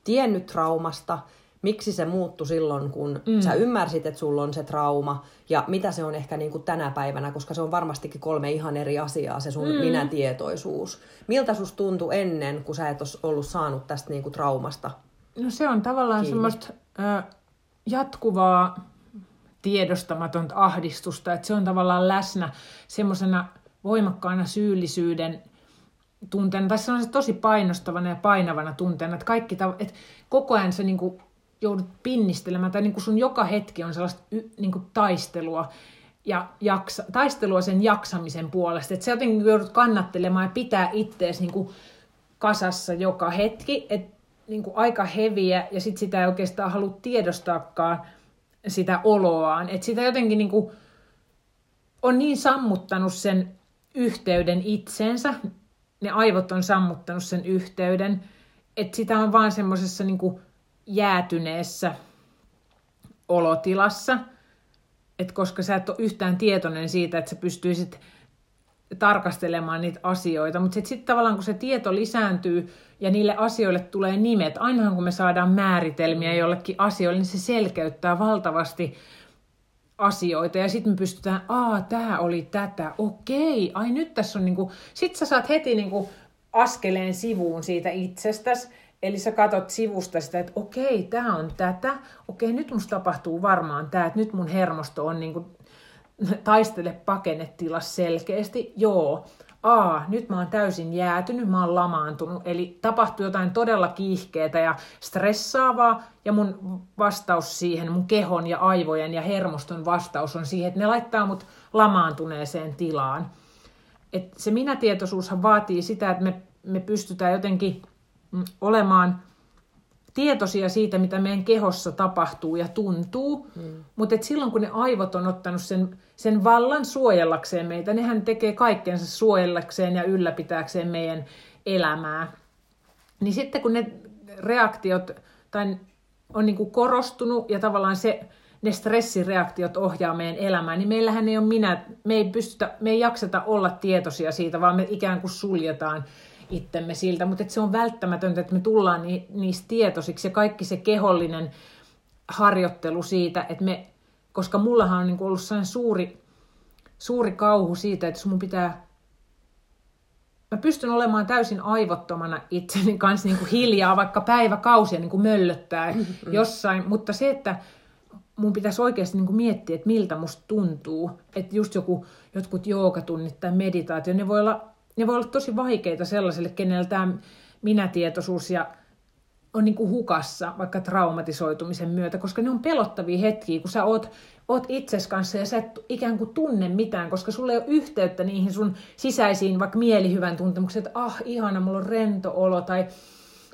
tiennyt traumasta, miksi se muuttui silloin, kun mm. sä ymmärsit, että sulla on se trauma, ja mitä se on ehkä niin kuin tänä päivänä, koska se on varmastikin kolme ihan eri asiaa, se sun mm. minätietoisuus. Miltä susta tuntui ennen, kun sä et olisi ollut saanut tästä niin kuin traumasta? no se on tavallaan Kiinni. semmoista ö, jatkuvaa tiedostamatonta ahdistusta, että se on tavallaan läsnä semmoisena voimakkaana syyllisyyden tunteena, tai se on tosi painostavana ja painavana tunteena, että kaikki, että koko ajan sä niinku joudut pinnistelemään, tai niinku sun joka hetki on sellaista y- niinku taistelua, ja jaksa, taistelua sen jaksamisen puolesta, että sä jotenkin joudut kannattelemaan ja pitää ittees niinku kasassa joka hetki, että niinku aika heviä, ja sit sitä ei oikeastaan halua tiedostaakaan sitä oloaan, että sitä jotenkin niinku, on niin sammuttanut sen yhteyden itseensä, ne aivot on sammuttanut sen yhteyden, että sitä on vaan semmoisessa niin jäätyneessä olotilassa, että koska sä et ole yhtään tietoinen siitä, että sä pystyisit tarkastelemaan niitä asioita, mutta sitten sit tavallaan kun se tieto lisääntyy ja niille asioille tulee nimet, ainahan kun me saadaan määritelmiä jollekin asioille, niin se selkeyttää valtavasti asioita ja sitten me pystytään, aa, tämä oli tätä, okei, ai nyt tässä on niinku, sit sä saat heti niinku askeleen sivuun siitä itsestäsi, eli sä katot sivusta sitä, että okei, tämä on tätä, okei, nyt musta tapahtuu varmaan tämä, että nyt mun hermosto on niinku, taistele pakennetilas selkeästi, joo, aa, nyt mä oon täysin jäätynyt, mä oon lamaantunut, eli tapahtuu jotain todella kiihkeetä ja stressaavaa, ja mun vastaus siihen, mun kehon ja aivojen ja hermoston vastaus on siihen, että ne laittaa mut lamaantuneeseen tilaan. Et se minätietoisuushan vaatii sitä, että me, me pystytään jotenkin olemaan tietoisia siitä, mitä meidän kehossa tapahtuu ja tuntuu, mm. mutta silloin kun ne aivot on ottanut sen, sen vallan suojellakseen meitä, nehän tekee kaikkensa suojellakseen ja ylläpitääkseen meidän elämää. Niin sitten kun ne reaktiot tai on niin kuin korostunut ja tavallaan se, ne stressireaktiot ohjaa meidän elämään, niin meillähän ei ole minä, me ei, pystytä, me ei jakseta olla tietoisia siitä, vaan me ikään kuin suljetaan itsemme siltä, mutta se on välttämätöntä, että me tullaan ni, niistä tietoisiksi. Ja kaikki se kehollinen harjoittelu siitä, että me, koska mullahan on niin kuin ollut sellainen suuri, suuri kauhu siitä, että jos mun pitää mä pystyn olemaan täysin aivottomana itseni kanssa niin kuin hiljaa, vaikka päiväkausia niin kuin möllöttää jossain, mutta se, että mun pitäisi oikeasti niin kuin miettiä, että miltä musta tuntuu, että just joku, jotkut joogatunnit tai meditaatio, ne voi olla, ne voi olla tosi vaikeita sellaiselle, kenellä tämä minätietoisuus ja on niin kuin hukassa vaikka traumatisoitumisen myötä, koska ne on pelottavia hetkiä, kun sä oot, oot itses kanssa ja sä et ikään kuin tunne mitään, koska sulla ei ole yhteyttä niihin sun sisäisiin vaikka mielihyvän tuntemuksiin, että ah, ihana, mulla on rento olo, tai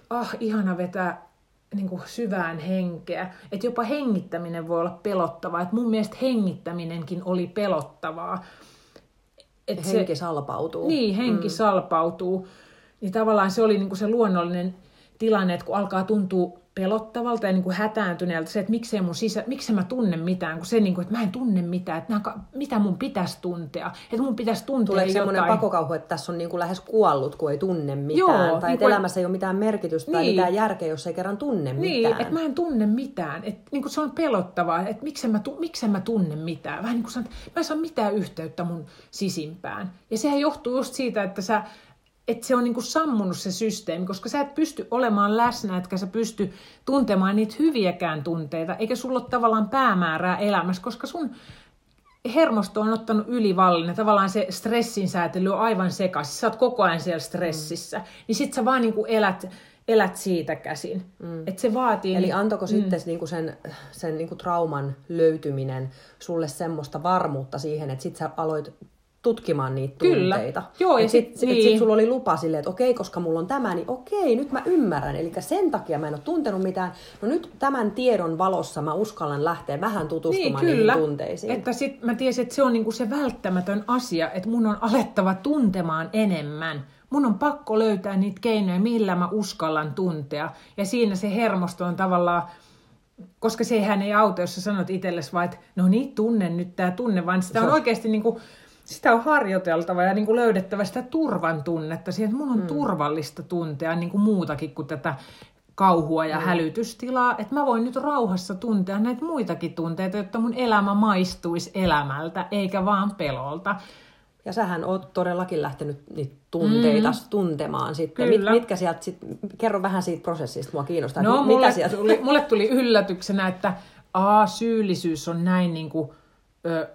ah, ihana vetää niin kuin syvään henkeä. Että jopa hengittäminen voi olla pelottavaa. Et mun mielestä hengittäminenkin oli pelottavaa. Et Henki salpautuu. Niin, henki mm. salpautuu. Niin tavallaan se oli niin kuin se luonnollinen tilanne, että kun alkaa tuntua pelottavalta ja niin kuin hätääntyneeltä se, että miksei, mun sisä, miksei mä tunne mitään, kun se, niin kuin, että mä en tunne mitään, että nämä, mitä mun pitäisi tuntea, että mun pitäisi tuntea Tuleeko jotain. semmoinen pakokauhu, että tässä on niin kuin lähes kuollut, kun ei tunne mitään? Joo, tai niin että kuin- elämässä ei ole mitään merkitystä tai Niin. mitään järkeä, jos ei kerran tunne Niin, mitään. että mä en tunne mitään. Että niin kuin se on pelottavaa, että miksen mä, miksen mä tunne mitään. Vähän niin kuin sanot, mä en saa mitään yhteyttä mun sisimpään. Ja sehän johtuu just siitä, että sä että se on niin kuin sammunut se systeemi, koska sä et pysty olemaan läsnä, etkä sä pysty tuntemaan niitä hyviäkään tunteita, eikä sulla ole tavallaan päämäärää elämässä, koska sun hermosto on ottanut ylivallan ja tavallaan se stressin säätely on aivan sekaisin. Sä oot koko ajan siellä stressissä. Mm. Niin sit sä vaan niin kuin elät, elät siitä käsin. Mm. Et se vaatii... Eli antoiko mm. sitten niinku sen, sen niinku trauman löytyminen sulle semmoista varmuutta siihen, että sit sä aloit tutkimaan niitä Kyllä. tunteita. Joo, ja sitten sit- niin. sit sulla oli lupa silleen, että okei, koska mulla on tämä, niin okei, nyt mä ymmärrän. Eli sen takia mä en ole tuntenut mitään. No nyt tämän tiedon valossa mä uskallan lähteä vähän Niin, tutustumaan kyllä. niihin tunteisiin. Että sit mä tiesin, että se on niinku se välttämätön asia, että mun on alettava tuntemaan enemmän. Mun on pakko löytää niitä keinoja, millä mä uskallan tuntea. Ja siinä se hermosto on tavallaan, koska sehän ei auta, jos sä sanot itsellesi vaan, että no niin, tunne nyt tämä tunne, vaan sitä on oikeasti niinku, sitä on harjoiteltava ja niinku löydettävä sitä turvan tunnetta siihen, että mun on mm. turvallista tuntea niinku muutakin kuin tätä kauhua ja mm. hälytystilaa, että mä voin nyt rauhassa tuntea näitä muitakin tunteita, jotta mun elämä maistuisi elämältä, eikä vaan pelolta. Ja sähän oot todellakin lähtenyt niitä tunteita mm. tuntemaan sitten. Mit, mitkä sieltä sit, kerro vähän siitä prosessista, mua kiinnostaa. No, mit- mulle mitä sieltä? tuli, mulle tuli yllätyksenä, että A, syyllisyys on näin niin kuin, ö,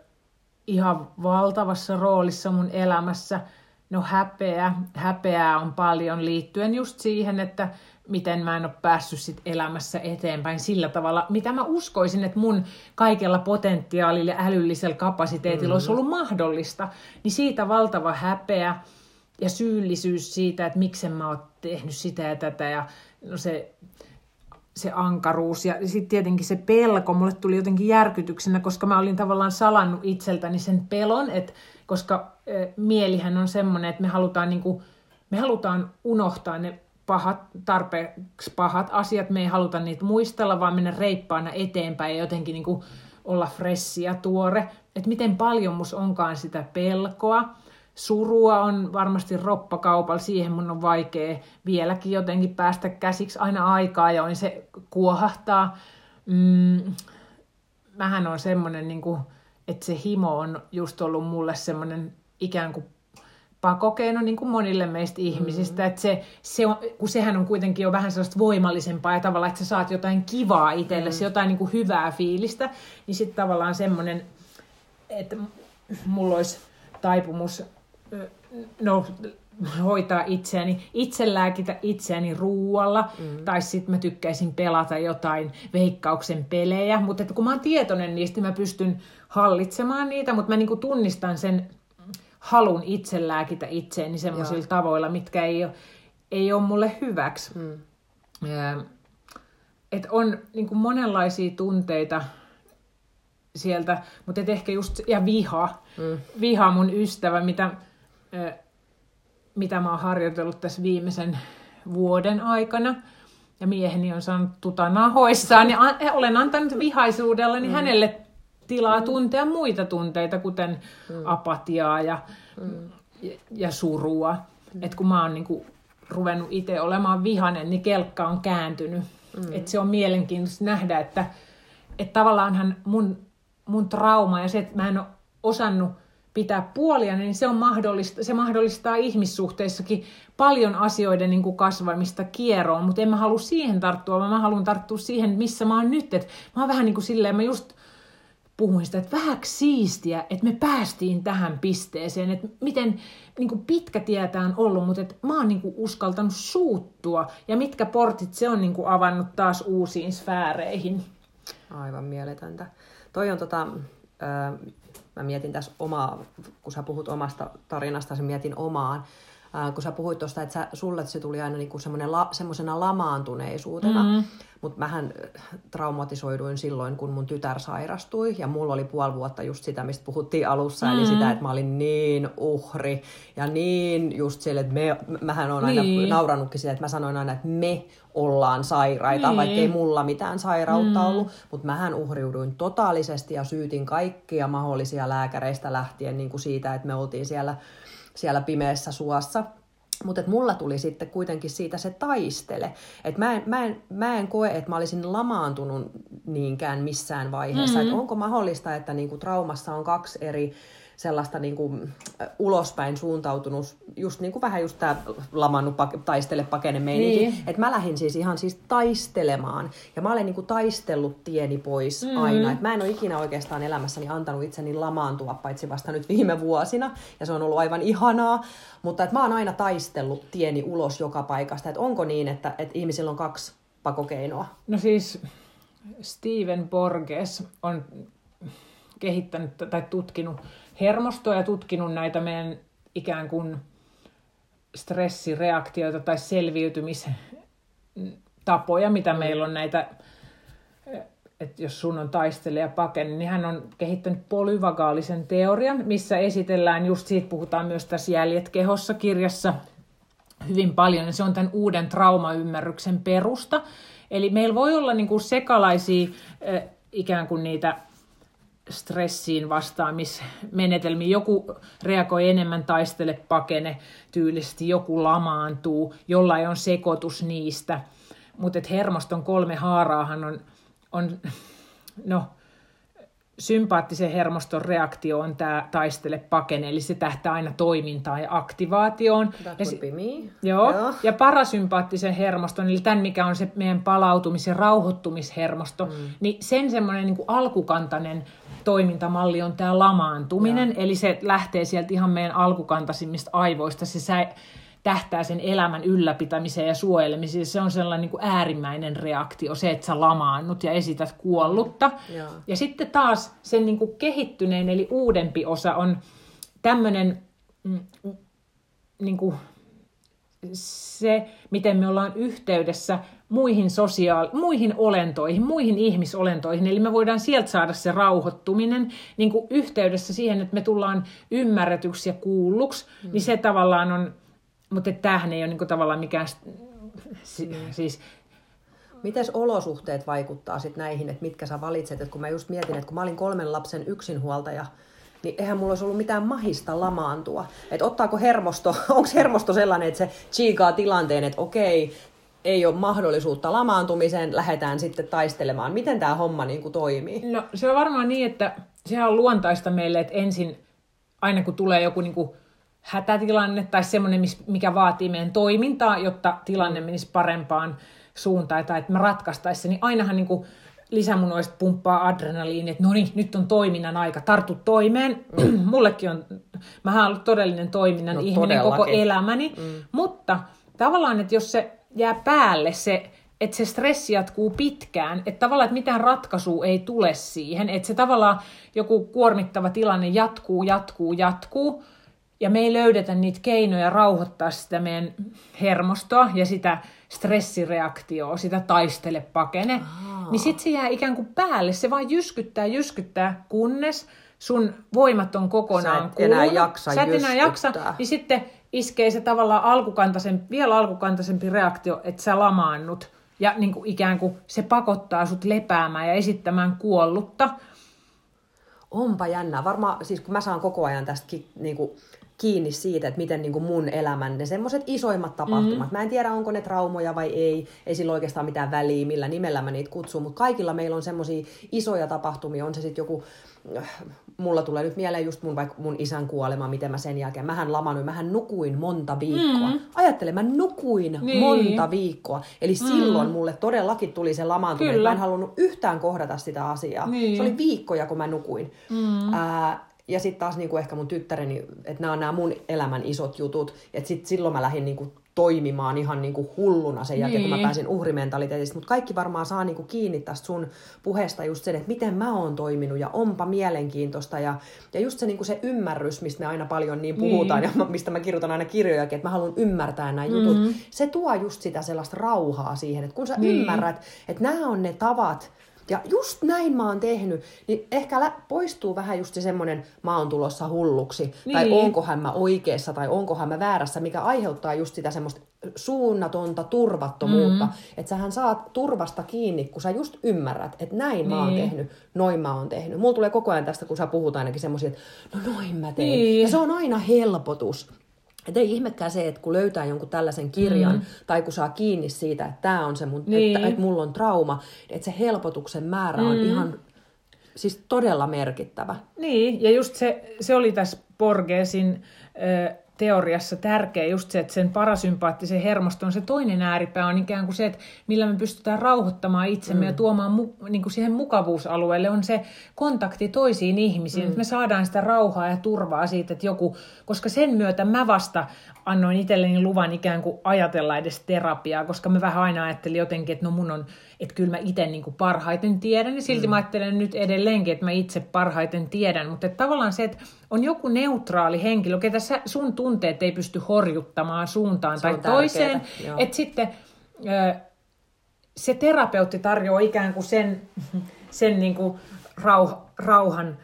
ihan valtavassa roolissa mun elämässä. No häpeä, häpeää on paljon liittyen just siihen, että miten mä en ole päässyt sit elämässä eteenpäin sillä tavalla, mitä mä uskoisin, että mun kaikella potentiaalilla ja älyllisellä kapasiteetilla mm. olisi ollut mahdollista. Niin siitä valtava häpeä ja syyllisyys siitä, että miksen mä oon tehnyt sitä ja tätä ja no se se ankaruus ja sitten tietenkin se pelko. Mulle tuli jotenkin järkytyksenä, koska mä olin tavallaan salannut itseltäni sen pelon, että koska mielihän on semmoinen, että me halutaan, niinku, me halutaan unohtaa ne pahat, tarpeeksi pahat asiat, me ei haluta niitä muistella, vaan mennä reippaana eteenpäin ja jotenkin niinku olla fressi ja tuore. Että miten paljon mus onkaan sitä pelkoa. Surua on varmasti roppakaupalla, siihen mun on vaikea vieläkin jotenkin päästä käsiksi aina aikaa, ja se kuohahtaa. Mm, mähän on semmoinen, niin kuin, että se himo on just ollut mulle semmoinen ikään kuin pakokeino niin kuin monille meistä ihmisistä, että se, se on, kun sehän on kuitenkin jo vähän sellaista voimallisempaa ja tavallaan, että sä saat jotain kivaa itsellesi, mm. jotain niin kuin hyvää fiilistä, niin sitten tavallaan semmoinen, että mulla olisi taipumus no, hoitaa itseäni, itselääkitä itseäni ruualla, mm. tai sitten mä tykkäisin pelata jotain veikkauksen pelejä, mutta kun mä oon tietoinen niistä, mä pystyn hallitsemaan niitä, mutta mä niinku tunnistan sen halun itselääkitä itseäni semmoisilla tavoilla, mitkä ei ole, ei ole mulle hyväksi. Mm. Että on niinku monenlaisia tunteita, sieltä, mutta et ehkä just, ja viha, mm. viha mun ystävä, mitä, mitä mä oon harjoitellut tässä viimeisen vuoden aikana, ja mieheni on saanut tuta nahoissaan, ja an, olen antanut vihaisuudella niin mm. hänelle tilaa tuntea muita tunteita, kuten mm. apatiaa ja, mm. ja, ja surua. Mm. Et kun mä oon niinku ruvennut itse olemaan vihanen, niin kelkka on kääntynyt. Mm. Et se on mielenkiintoista nähdä, että et tavallaanhan mun mun trauma ja se, että mä en ole osannut pitää puolia, niin se, on mahdollista, se mahdollistaa ihmissuhteissakin paljon asioiden niin kuin kasvamista kieroon, mutta en mä halua siihen tarttua, vaan mä haluan tarttua siihen, missä mä oon nyt. Et mä oon vähän niin kuin silleen, mä just puhuin sitä, että vähäksi siistiä, että me päästiin tähän pisteeseen, että miten niin kuin pitkä tietä on ollut, mutta että mä oon niin kuin uskaltanut suuttua ja mitkä portit se on niin kuin avannut taas uusiin sfääreihin. Aivan mieletöntä. Toi on tota, mä mietin tässä omaa, kun sä puhut omasta tarinasta, sä mietin omaan. Ää, kun sä puhuit tuosta, että sä, sulle se tuli aina niinku la, semmoisena lamaantuneisuutena, mm-hmm. mutta mähän traumatisoiduin silloin, kun mun tytär sairastui, ja mulla oli puoli vuotta just sitä, mistä puhuttiin alussa, mm-hmm. eli sitä, että mä olin niin uhri, ja niin just sille, että me, mähän on aina niin. naurannutkin sille, että mä sanoin aina, että me ollaan sairaita, niin. vaikka ei mulla mitään sairautta mm. ollut, mutta mähän uhriuduin totaalisesti ja syytin kaikkia mahdollisia lääkäreistä lähtien niin kuin siitä, että me oltiin siellä, siellä pimeässä suossa. Mutta mulla tuli sitten kuitenkin siitä se taistele. Et mä, en, mä, en, mä en koe, että mä olisin lamaantunut niinkään missään vaiheessa. Mm-hmm. Et onko mahdollista, että niinku traumassa on kaksi eri sellaista niin kuin, ulospäin suuntautunut, just niin kuin vähän just tämä lamannut pak- taistele pakene meininki. Niin. Että mä lähdin siis ihan siis taistelemaan. Ja mä olen niin kuin taistellut tieni pois mm. aina. Että mä en ole ikinä oikeastaan elämässäni antanut itseni lamaantua, paitsi vasta nyt viime vuosina. Ja se on ollut aivan ihanaa. Mutta että mä oon aina taistellut tieni ulos joka paikasta. Että onko niin, että, että ihmisillä on kaksi pakokeinoa? No siis Steven Borges on kehittänyt tai tutkinut hermostoa ja tutkinut näitä meidän ikään kuin stressireaktioita tai selviytymistapoja, mitä meillä on näitä, että jos sun on taistelija pakene, niin hän on kehittänyt polyvagaalisen teorian, missä esitellään, just siitä puhutaan myös tässä Jäljet kehossa kirjassa hyvin paljon, ja se on tämän uuden traumaymmärryksen perusta. Eli meillä voi olla niin kuin sekalaisia ikään kuin niitä stressiin vastaamismenetelmiin. Joku reagoi enemmän taistele pakene tyylisesti, joku lamaantuu, jollain on sekoitus niistä. Mutta hermoston kolme haaraahan on, on no, sympaattisen hermoston reaktio on tämä taistele pakene, eli se tähtää aina toimintaan ja aktivaatioon. ja, si- joo, joo. ja parasympaattisen hermoston, eli tämän mikä on se meidän palautumis- ja rauhoittumishermosto, mm. niin sen semmoinen niin alkukantainen toimintamalli on tämä lamaantuminen, joo. eli se lähtee sieltä ihan meidän alkukantaisimmista aivoista, se sä, tähtää sen elämän ylläpitämiseen ja suojelemiseen. Se on sellainen niin kuin äärimmäinen reaktio, se, että sä lamaannut ja esität kuollutta. Ja, ja sitten taas sen niin kuin kehittyneen, eli uudempi osa on tämmöinen mm, niin kuin se, miten me ollaan yhteydessä muihin, sosiaal- muihin olentoihin, muihin ihmisolentoihin. Eli me voidaan sieltä saada se rauhoittuminen niin kuin yhteydessä siihen, että me tullaan ymmärretyksi ja kuulluksi. Mm. Niin se tavallaan on mutta tämähän ei ole niin tavallaan mikään... Si- mm. siis, Miten olosuhteet vaikuttaa sitten näihin, että mitkä sä valitset? Et kun mä just mietin, että kun mä olin kolmen lapsen yksinhuoltaja, niin eihän mulla olisi ollut mitään mahista lamaantua. Että ottaako hermosto, onko hermosto sellainen, että se chiikaa tilanteen, että okei, ei ole mahdollisuutta lamaantumiseen, lähdetään sitten taistelemaan. Miten tämä homma niin kuin toimii? No se on varmaan niin, että sehän on luontaista meille, että ensin aina kun tulee joku niin kuin hätätilanne tai semmoinen, mikä vaatii meidän toimintaa, jotta tilanne menisi parempaan suuntaan tai että me ratkaistaisiin, niin ainahan niin kuin lisämunoista pumppaa adrenaliini, että no niin, nyt on toiminnan aika, tartu toimeen. Mm. Mullekin on, mä oon ollut todellinen toiminnan no, ihminen todellakin. koko elämäni, mm. mutta tavallaan, että jos se jää päälle se, että se stressi jatkuu pitkään, että tavallaan, että mitään ratkaisua ei tule siihen, että se tavallaan joku kuormittava tilanne jatkuu, jatkuu, jatkuu, ja me ei löydetä niitä keinoja rauhoittaa sitä meidän hermostoa ja sitä stressireaktioa, sitä taistele pakene, Aa. niin sitten se jää ikään kuin päälle. Se vaan jyskyttää, jyskyttää, kunnes sun voimat on kokonaan Sä et enää jaksa Sä et enää jaksa, niin sitten iskee se tavallaan alkukantaisen, vielä alkukantaisempi reaktio, että sä lamaannut. Ja niin kuin ikään kuin se pakottaa sut lepäämään ja esittämään kuollutta. Onpa jännä. Varmaan, siis kun mä saan koko ajan tästä niin kuin, kiinni siitä, että miten niin kuin mun elämän, ne semmoiset isoimmat tapahtumat. Mm-hmm. Mä en tiedä, onko ne traumoja vai ei, ei sillä oikeastaan mitään väliä, millä nimellä mä niitä kutsun, mutta kaikilla meillä on semmoisia isoja tapahtumia, on se sitten joku mulla tulee nyt mieleen just mun, vaikka mun isän kuolema, miten mä sen jälkeen, mähän lamanoin, mähän nukuin monta viikkoa. Mm. Ajattele, mä nukuin niin. monta viikkoa. Eli mm. silloin mulle todellakin tuli se lamaantuminen. Mä en halunnut yhtään kohdata sitä asiaa. Niin. Se oli viikkoja, kun mä nukuin. Mm. Ää, ja sitten taas niinku ehkä mun tyttäreni, että nämä on nämä mun elämän isot jutut. Että sit silloin mä lähdin niinku toimimaan ihan niinku hulluna sen jälkeen, niin. kun mä niin. pääsin uhrimentaliteetista. Mutta kaikki varmaan saa niinku kiinni tästä sun puheesta just sen, että miten mä oon toiminut ja onpa mielenkiintoista. Ja, ja just se, niinku se ymmärrys, mistä me aina paljon niin puhutaan niin. ja mistä mä kirjoitan aina kirjojakin, että mä haluan ymmärtää nämä mm-hmm. jutut. Se tuo just sitä sellaista rauhaa siihen, että kun sä niin. ymmärrät, että nämä on ne tavat, ja just näin mä oon tehnyt, niin ehkä lä- poistuu vähän just se semmoinen, mä oon tulossa hulluksi, niin. tai onkohan mä oikeassa, tai onkohan mä väärässä, mikä aiheuttaa just sitä semmoista suunnatonta turvattomuutta. Mm-hmm. Että sähän saat turvasta kiinni, kun sä just ymmärrät, että näin niin. mä oon niin. tehnyt, noin mä oon tehnyt. Mulla tulee koko ajan tästä, kun sä puhut ainakin semmoisia, että no noin mä tein. Niin. Ja se on aina helpotus. Että ei ihmekään se, että kun löytää jonkun tällaisen kirjan, mm. tai kun saa kiinni siitä, että tämä on se mun, niin. että, että mulla on trauma, että se helpotuksen määrä on mm. ihan siis todella merkittävä. Niin, ja just se, se oli tässä Borgesin ö, teoriassa tärkeä just se, että sen parasympaattisen hermoston se toinen ääripää on ikään kuin se, että millä me pystytään rauhoittamaan itsemme mm. ja tuomaan mu, niin kuin siihen mukavuusalueelle on se kontakti toisiin ihmisiin, mm. että me saadaan sitä rauhaa ja turvaa siitä, että joku, koska sen myötä mä vasta annoin itselleni luvan ikään kuin ajatella edes terapiaa, koska mä vähän aina ajattelin jotenkin, että no mun on, että kyllä mä itse niin kuin parhaiten tiedän, ja silti mm. mä ajattelen nyt edelleenkin, että mä itse parhaiten tiedän, mutta että tavallaan se, että on joku neutraali henkilö, ketä sä, sun tunteet ei pysty horjuttamaan suuntaan se tai toiseen, että sitten se terapeutti tarjoaa ikään kuin sen, sen niin kuin rauh, rauhan,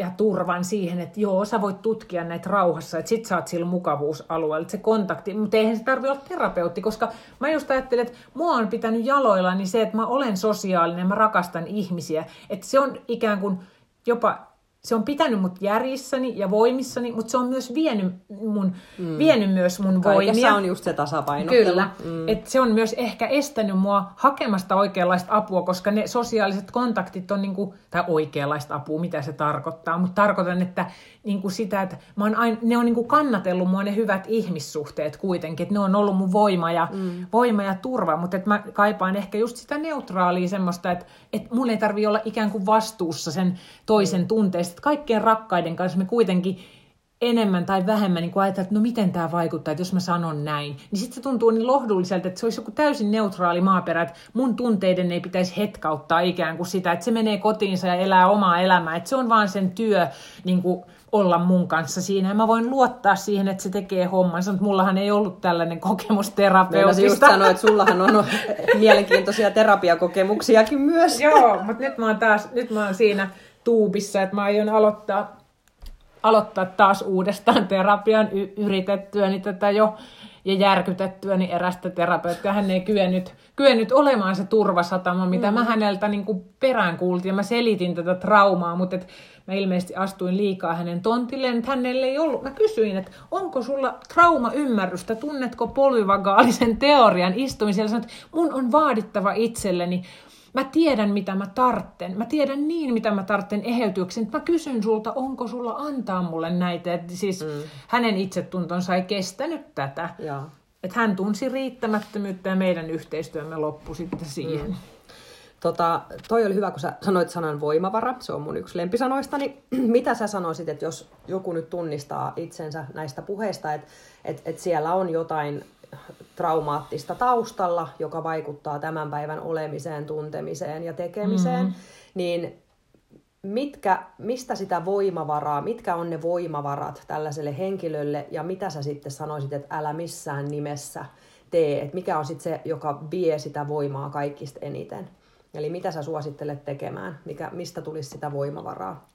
ja turvan siihen, että joo, sä voit tutkia näitä rauhassa, että sit sä oot sillä mukavuusalueella, että se kontakti, mutta eihän se tarvi olla terapeutti, koska mä just ajattelen, että mua on pitänyt jaloilla, niin se, että mä olen sosiaalinen, mä rakastan ihmisiä, että se on ikään kuin jopa se on pitänyt mut järjissäni ja voimissani, mutta se on myös vienyt, mun, mm. vienyt myös mun Kaikessa voimia. on just se tasapaino. Kyllä. Mm. Et se on myös ehkä estänyt mua hakemasta oikeanlaista apua, koska ne sosiaaliset kontaktit on, niinku, tai oikeanlaista apua, mitä se tarkoittaa, mutta tarkoitan, että niinku sitä, että mä oon aina, ne on niinku kannatellut mua ne hyvät ihmissuhteet kuitenkin, että ne on ollut mun voima ja, mm. voima ja turva, mutta että mä kaipaan ehkä just sitä neutraalia semmoista, että, että mun ei tarvi olla ikään kuin vastuussa sen toisen mm. tunteesta, että kaikkien rakkaiden kanssa me kuitenkin enemmän tai vähemmän niin ajatellaan, että no miten tämä vaikuttaa, että jos mä sanon näin, niin sitten se tuntuu niin lohdulliselta, että se olisi joku täysin neutraali maaperä, että mun tunteiden ei pitäisi hetkauttaa ikään kuin sitä, että se menee kotiinsa ja elää omaa elämää, että se on vaan sen työ niin kuin olla mun kanssa siinä ja mä voin luottaa siihen, että se tekee hommansa, mutta mullahan ei ollut tällainen kokemus terapeutista. just sanoa, että sullahan on mielenkiintoisia terapiakokemuksiakin myös. Joo, mutta nyt mä oon taas, nyt mä oon siinä tuubissa, että mä aion aloittaa, aloittaa taas uudestaan terapian y- yritettyäni tätä jo ja järkytettyäni erästä terapeuttia. Hän ei kyennyt, kyennyt olemaan se turvasatama, mitä mm. mä häneltä niin kuin peräänkuultin ja mä selitin tätä traumaa, mutta et mä ilmeisesti astuin liikaa hänen tontilleen, että hänelle ei ollut. Mä kysyin, että onko sulla trauma-ymmärrystä, tunnetko polyvagaalisen teorian, sanoin, että mun on vaadittava itselleni Mä tiedän, mitä mä tartten. Mä tiedän niin, mitä mä tartten eheytyksen. Mä kysyn sulta, onko sulla antaa mulle näitä. Et siis mm. hänen itsetuntonsa ei kestänyt tätä. Ja. Et hän tunsi riittämättömyyttä ja meidän yhteistyömme loppui sitten siihen. Mm. Tota, toi oli hyvä, kun sä sanoit sanan voimavara. Se on mun yksi lempisanoistani. Mitä sä sanoisit, että jos joku nyt tunnistaa itsensä näistä puheista, että et, et siellä on jotain traumaattista taustalla, joka vaikuttaa tämän päivän olemiseen, tuntemiseen ja tekemiseen, mm-hmm. niin mitkä, mistä sitä voimavaraa, mitkä on ne voimavarat tällaiselle henkilölle ja mitä sä sitten sanoisit, että älä missään nimessä tee, että mikä on sitten se, joka vie sitä voimaa kaikista eniten. Eli mitä sä suosittelet tekemään, mikä, mistä tulisi sitä voimavaraa?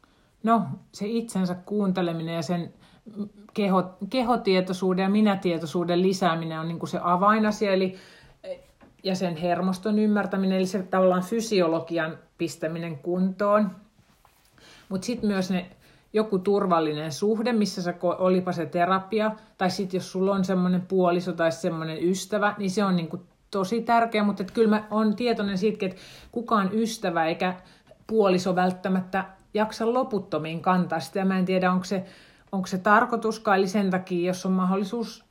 No, se itsensä kuunteleminen ja sen keho, kehotietoisuuden ja minätietoisuuden lisääminen on niin kuin se avainasia, eli ja sen hermoston ymmärtäminen, eli se tavallaan fysiologian pistäminen kuntoon. Mutta sitten myös ne joku turvallinen suhde, missä sä, olipa se terapia, tai sitten jos sulla on semmoinen puoliso tai semmoinen ystävä, niin se on niinku tosi tärkeä, mutta kyllä mä oon tietoinen siitä, että kukaan ystävä eikä puoliso välttämättä jaksa loputtomiin kantaa sitä, mä en tiedä, onko se onko se tarkoituskaan, eli sen takia, jos on mahdollisuus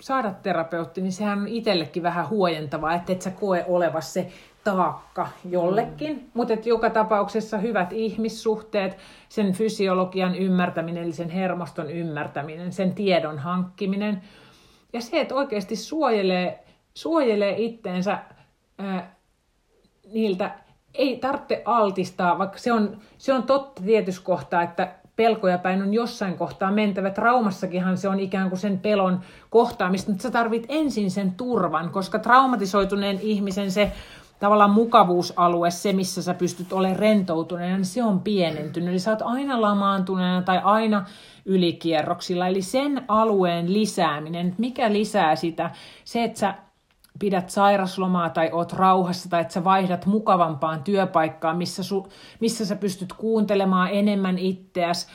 saada terapeutti, niin sehän on itsellekin vähän huojentavaa, että et sä koe oleva se taakka jollekin. Mm. Mutta joka tapauksessa hyvät ihmissuhteet, sen fysiologian ymmärtäminen, eli sen hermoston ymmärtäminen, sen tiedon hankkiminen. Ja se, että oikeasti suojelee, suojelee itteensä ää, niiltä, ei tarvitse altistaa, vaikka se on, se on totta tietyssä kohtaa, että pelkoja päin on jossain kohtaa mentävä. Traumassakinhan se on ikään kuin sen pelon kohtaamista, mutta sä tarvit ensin sen turvan, koska traumatisoituneen ihmisen se tavallaan mukavuusalue, se missä sä pystyt olemaan rentoutuneena, niin se on pienentynyt. Eli sä oot aina lamaantuneena tai aina ylikierroksilla. Eli sen alueen lisääminen, mikä lisää sitä, se, että sä pidät sairaslomaa tai oot rauhassa tai että sä vaihdat mukavampaan työpaikkaan, missä, su, missä sä pystyt kuuntelemaan enemmän itseäsi,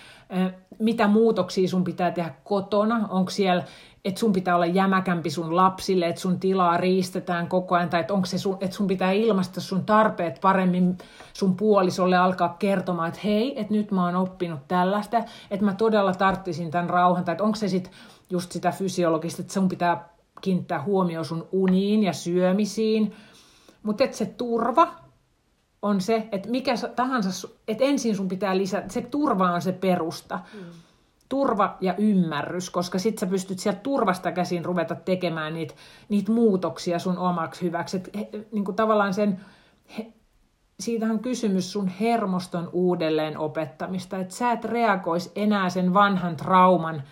mitä muutoksia sun pitää tehdä kotona, onko siellä että sun pitää olla jämäkämpi sun lapsille, että sun tilaa riistetään koko ajan, tai että, onko se sun, että sun pitää ilmaista sun tarpeet paremmin sun puolisolle alkaa kertomaan, että hei, että nyt mä oon oppinut tällaista, että mä todella tarttisin tämän rauhan, tai että onko se sitten just sitä fysiologista, että sun pitää kiinnittää huomioon sun uniin ja syömisiin, mutta että se turva on se, että mikä tahansa, että ensin sun pitää lisätä, se turva on se perusta. Mm turva ja ymmärrys, koska sit sä pystyt sieltä turvasta käsin ruveta tekemään niitä, niitä muutoksia sun omaksi hyväksi. Et, he, niin kuin tavallaan sen, he, siitä on kysymys sun hermoston uudelleen opettamista, että sä et reagoisi enää sen vanhan trauman,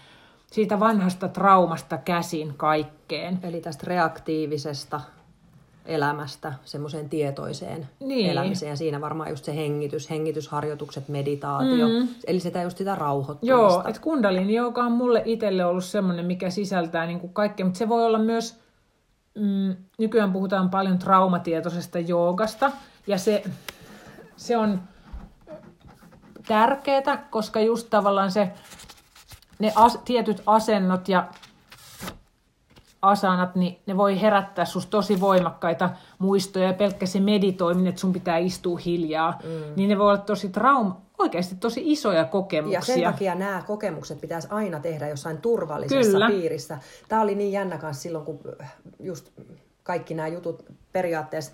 siitä vanhasta traumasta käsin kaikkeen. Eli tästä reaktiivisesta elämästä semmoiseen tietoiseen niin. elämiseen. Ja siinä varmaan just se hengitys, hengitysharjoitukset, meditaatio. Mm. Eli sitä just sitä rauhoittumista. Joo, että kundalini, joka on mulle itselle ollut semmoinen, mikä sisältää niin kuin kaikkea, mutta se voi olla myös, mm, nykyään puhutaan paljon traumatietoisesta joogasta, ja se, se on tärkeää, koska just tavallaan se, ne as, tietyt asennot ja asanat, niin ne voi herättää susta tosi voimakkaita muistoja ja pelkkä se meditoiminen, että sun pitää istua hiljaa, mm. niin ne voi olla tosi trauma, oikeasti tosi isoja kokemuksia. Ja sen takia nämä kokemukset pitäisi aina tehdä jossain turvallisessa Kyllä. piirissä. Tämä oli niin jännä kanssa silloin, kun just kaikki nämä jutut periaatteessa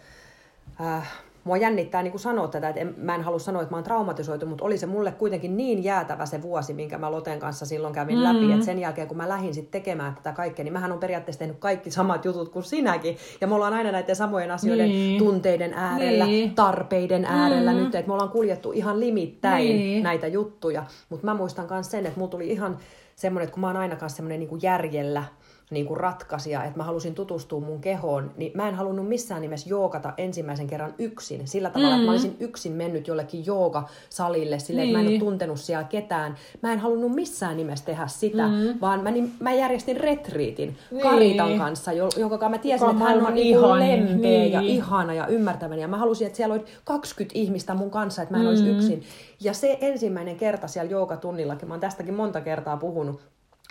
äh, mua jännittää niin kuin sanoa tätä, että en, mä en halua sanoa, että mä oon traumatisoitu, mutta oli se mulle kuitenkin niin jäätävä se vuosi, minkä mä Loten kanssa silloin kävin mm-hmm. läpi, että sen jälkeen kun mä lähdin sitten tekemään tätä kaikkea, niin mähän on periaatteessa tehnyt kaikki samat jutut kuin sinäkin, ja me ollaan aina näiden samojen asioiden niin. tunteiden äärellä, niin. tarpeiden äärellä mm-hmm. nyt, että me ollaan kuljettu ihan limittäin niin. näitä juttuja, mutta mä muistan myös sen, että mulla tuli ihan semmoinen, että kun mä oon aina kanssa semmoinen niin järjellä, niin kuin ratkaisija, että mä halusin tutustua mun kehoon, niin mä en halunnut missään nimessä joogata ensimmäisen kerran yksin. Sillä tavalla, mm-hmm. että mä mm. olisin yksin mennyt jollekin joogasalille sille, niin. että mä en ole niin. tuntenut siellä ketään. Mä en halunnut missään nimessä tehdä sitä, mm-hmm. vaan mä, niin, mä järjestin retriitin niin. Karitan kanssa, jonka mä tiesin, että hän on niin lempeä niin. ja ihana ja ymmärtäväni. Ja mä halusin, että siellä oli 20 ihmistä mun kanssa, että mä en mm-hmm. olisi yksin. Ja se ensimmäinen kerta siellä joogatunnillakin, mä oon tästäkin monta kertaa puhunut,